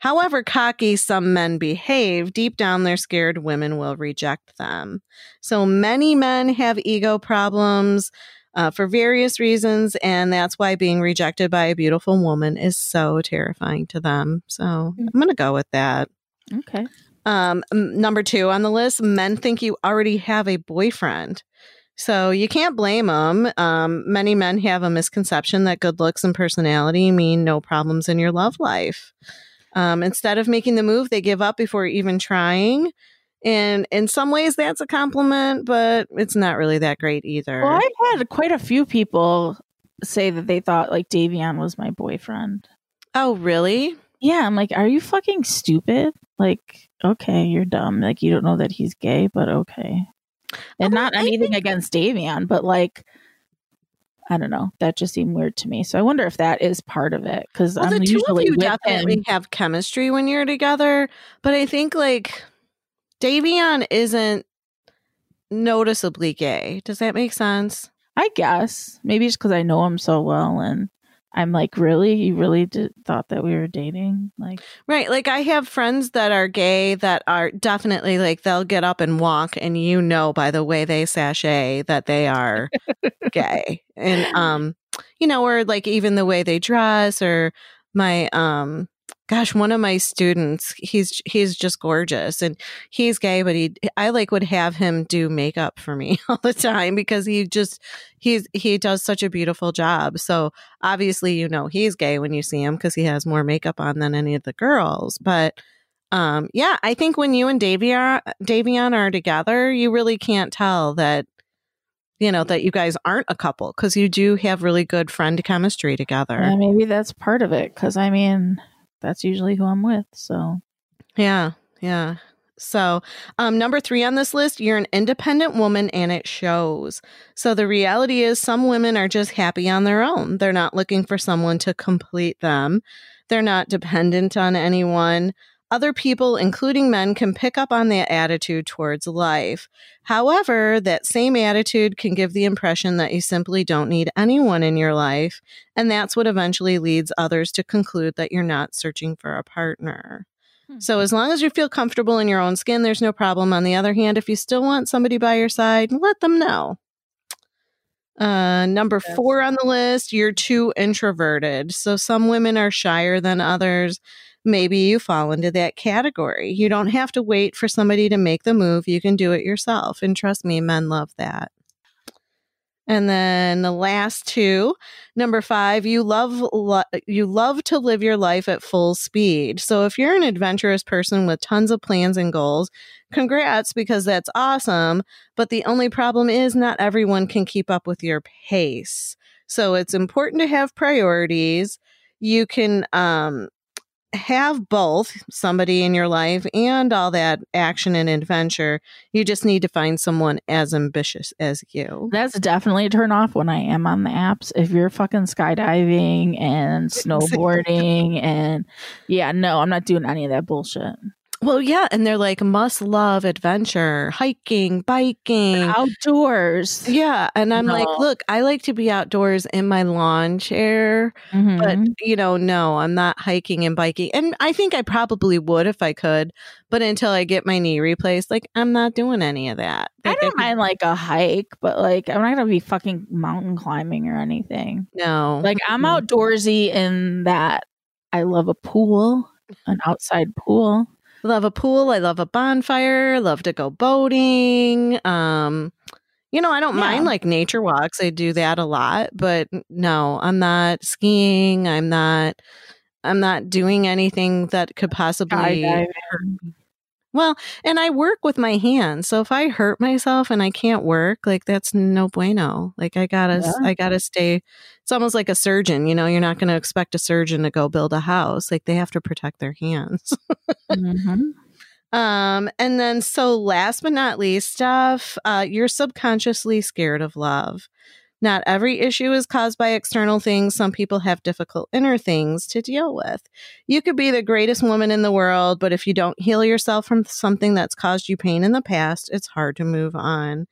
However cocky some men behave, deep down they're scared women will reject them. So many men have ego problems uh, for various reasons, and that's why being rejected by a beautiful woman is so terrifying to them. So I'm going to go with that. Okay. Um, number two on the list, men think you already have a boyfriend. So you can't blame them. Um, many men have a misconception that good looks and personality mean no problems in your love life. Um, instead of making the move, they give up before even trying. And in some ways, that's a compliment, but it's not really that great either. Well, I've had quite a few people say that they thought like Davion was my boyfriend. Oh, really? Yeah, I'm like, are you fucking stupid? Like, okay, you're dumb. Like, you don't know that he's gay, but okay. And well, not I anything think- against Davion, but like, I don't know. That just seemed weird to me. So I wonder if that is part of it because Well, I'm the two of usually you definitely him. have chemistry when you're together, but I think like Davion isn't noticeably gay. Does that make sense? I guess maybe just because I know him so well, and I'm like, really, you really did, thought that we were dating? Like, Right. Like I have friends that are gay that are definitely like they'll get up and walk and you know by the way they sashay that they are (laughs) gay. And um you know or like even the way they dress or my um gosh one of my students he's he's just gorgeous and he's gay but he I like would have him do makeup for me (laughs) all the time because he just he's he does such a beautiful job. So obviously you know he's gay when you see him because he has more makeup on than any of the girls but um yeah i think when you and davion davion are together you really can't tell that you know that you guys aren't a couple because you do have really good friend chemistry together yeah, maybe that's part of it. Because I mean, that's usually who I'm with. So Yeah, yeah. So, um, number three on this list, you're an independent woman and it shows. So, the reality is, some women are just happy on their own. They're not looking for someone to complete them, they're not dependent on anyone. Other people, including men, can pick up on that attitude towards life. However, that same attitude can give the impression that you simply don't need anyone in your life. And that's what eventually leads others to conclude that you're not searching for a partner. So as long as you feel comfortable in your own skin, there's no problem. On the other hand, if you still want somebody by your side, let them know. Uh, number four on the list, you're too introverted. So some women are shyer than others. Maybe you fall into that category. You don't have to wait for somebody to make the move. You can do it yourself. And trust me, men love that. And then the last two, number five, you love lo- you love to live your life at full speed. So if you're an adventurous person with tons of plans and goals, congrats because that's awesome. But the only problem is not everyone can keep up with your pace. So it's important to have priorities. You can um have both somebody in your life and all that action and adventure. You just need to find someone as ambitious as you. That's definitely a turn off when I am on the apps. If you're fucking skydiving and (laughs) snowboarding and yeah, no, I'm not doing any of that bullshit. Well, yeah, and they're like must love adventure, hiking, biking. Outdoors. Yeah, and I'm like, look, I like to be outdoors in my lawn chair, but Mhm. you know, no, I'm not hiking and biking. And I think I probably would if I could, but until I get my knee replaced, like I'm not doing any of that. I Like, don't could- mind like a hike, but like I'm not gonna be fucking mountain climbing or anything. No, Like I'm outdoorsy in that I love a pool, an outside pool. Love a pool. I love a bonfire. Love to go boating. Um, you know, I don't Yeah. mind like nature walks. I do that a lot, but no, I'm not skiing. I'm not. I'm not doing anything that could possibly Skydiving. Well, and I work with my hands, so if I hurt myself and I can't work, like that's no bueno. Like I gotta, Yeah. I gotta stay. It's almost like a surgeon. You know, you're not going to expect a surgeon to go build a house. Like they have to protect their hands. Mhm. (laughs) Um, and then so last but not least, stuff, uh, you're subconsciously scared of love. Not every issue is caused by external things. Some people have difficult inner things to deal with. You could be the greatest woman in the world, but if you don't heal yourself from something that's caused you pain in the past, it's hard to move on.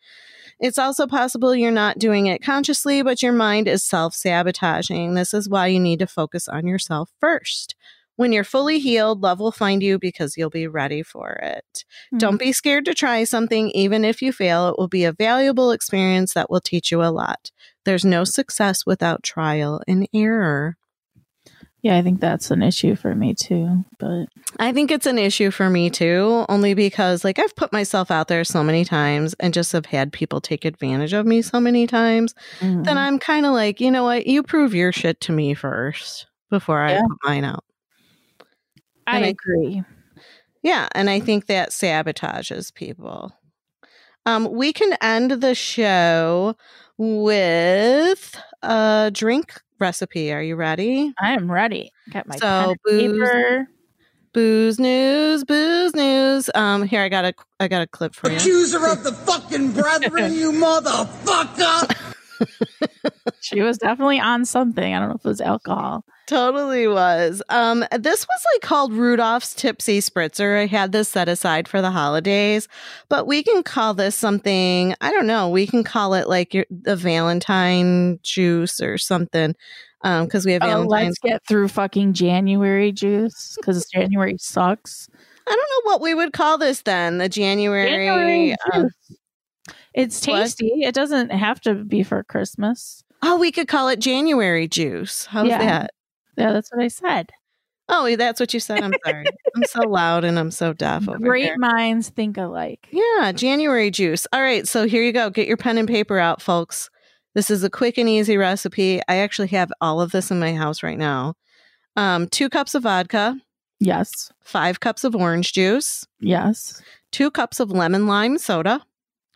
It's also possible you're not doing it consciously, but your mind is self sabotaging. This is why you need to focus on yourself first. When you're fully healed, love will find you because you'll be ready for it. Don't be scared to try something, even if you fail. It will be a valuable experience that will teach you a lot. There's no success without trial and error. Yeah, I think that's an issue for me too. But I think it's an issue for me too, only because like I've put myself out there so many times and just have had people take advantage of me so many times. Mhm. Then I'm kind of like, you know what? You prove your shit to me first before I put mine out. I and I- agree. Yeah, and I think that sabotages people. Um, we can end the show with a drink recipe. Are you ready? I am ready. Got my So, pen booze- paper. Booze news, booze news. Um, here I got a I got a clip for you. Accuser of the fucking brethren, (laughs) you motherfucker! (laughs) She was definitely on something. I don't know if it was alcohol. Totally was. Um, this was like called Rudolph's Tipsy Spritzer. I had this set aside for the holidays, but we can call this something. I don't know. We can call it like your, the Valentine juice or something. Um, because we have Oh, Valentine's. let's get through fucking January juice because January sucks. I don't know what we would call this then. The January. January um, It's What? tasty. It doesn't have to be for Christmas. oh, we could call it January juice. How's Yeah. that? Yeah, that's what I said. Oh, that's what you said. I'm sorry. I'm so (laughs) loud and I'm so deaf over Great here. minds think alike. Yeah, January juice. All right, so here you go. Get your pen and paper out, folks. This is a quick and easy recipe. I actually have all of this in my house right now. Um, two cups of vodka, Yes. five cups of orange juice, Yes. two cups of lemon lime soda,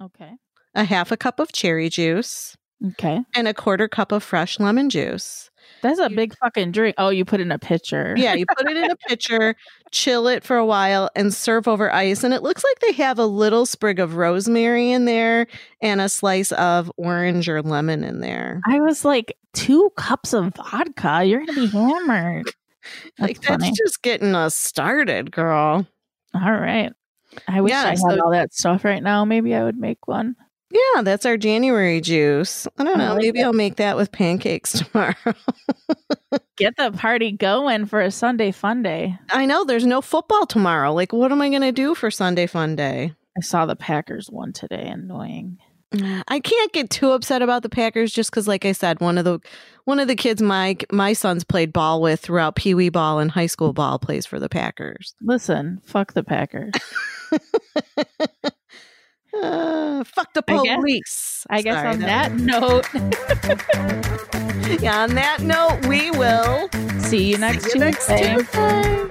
Okay. A half a cup of cherry juice, Okay. and a quarter cup of fresh lemon juice. That's a You- big fucking drink. Oh, you put it in a pitcher. Yeah, you put it in a (laughs) pitcher, chill it for a while, and serve over ice. And it looks like they have a little sprig of rosemary in there and a slice of orange or lemon in there. I was like, two cups of vodka. You're gonna be hammered. That's (laughs) like that's just getting us started, girl. All right. I wish Yeah, I had so- all that stuff right now. Maybe I would make one. Yeah, that's our January juice. I don't I know. like maybe it. I'll make that with pancakes (laughs) tomorrow. Get the party going for a Sunday fun day. I know there's no football tomorrow. Like, what am I going to do for Sunday fun day? I saw the Packers one today. Annoying. I can't get too upset about the Packers just because, like I said, one of the one of the kids my my sons played ball with throughout Pee Wee ball and high school ball plays for the Packers. Listen, fuck the Packers. (laughs) Uh, fuck the I guess- police. I guess Sorry, on that note, (laughs) yeah, on that note, we will see you next see you next Tuesday. Tuesday.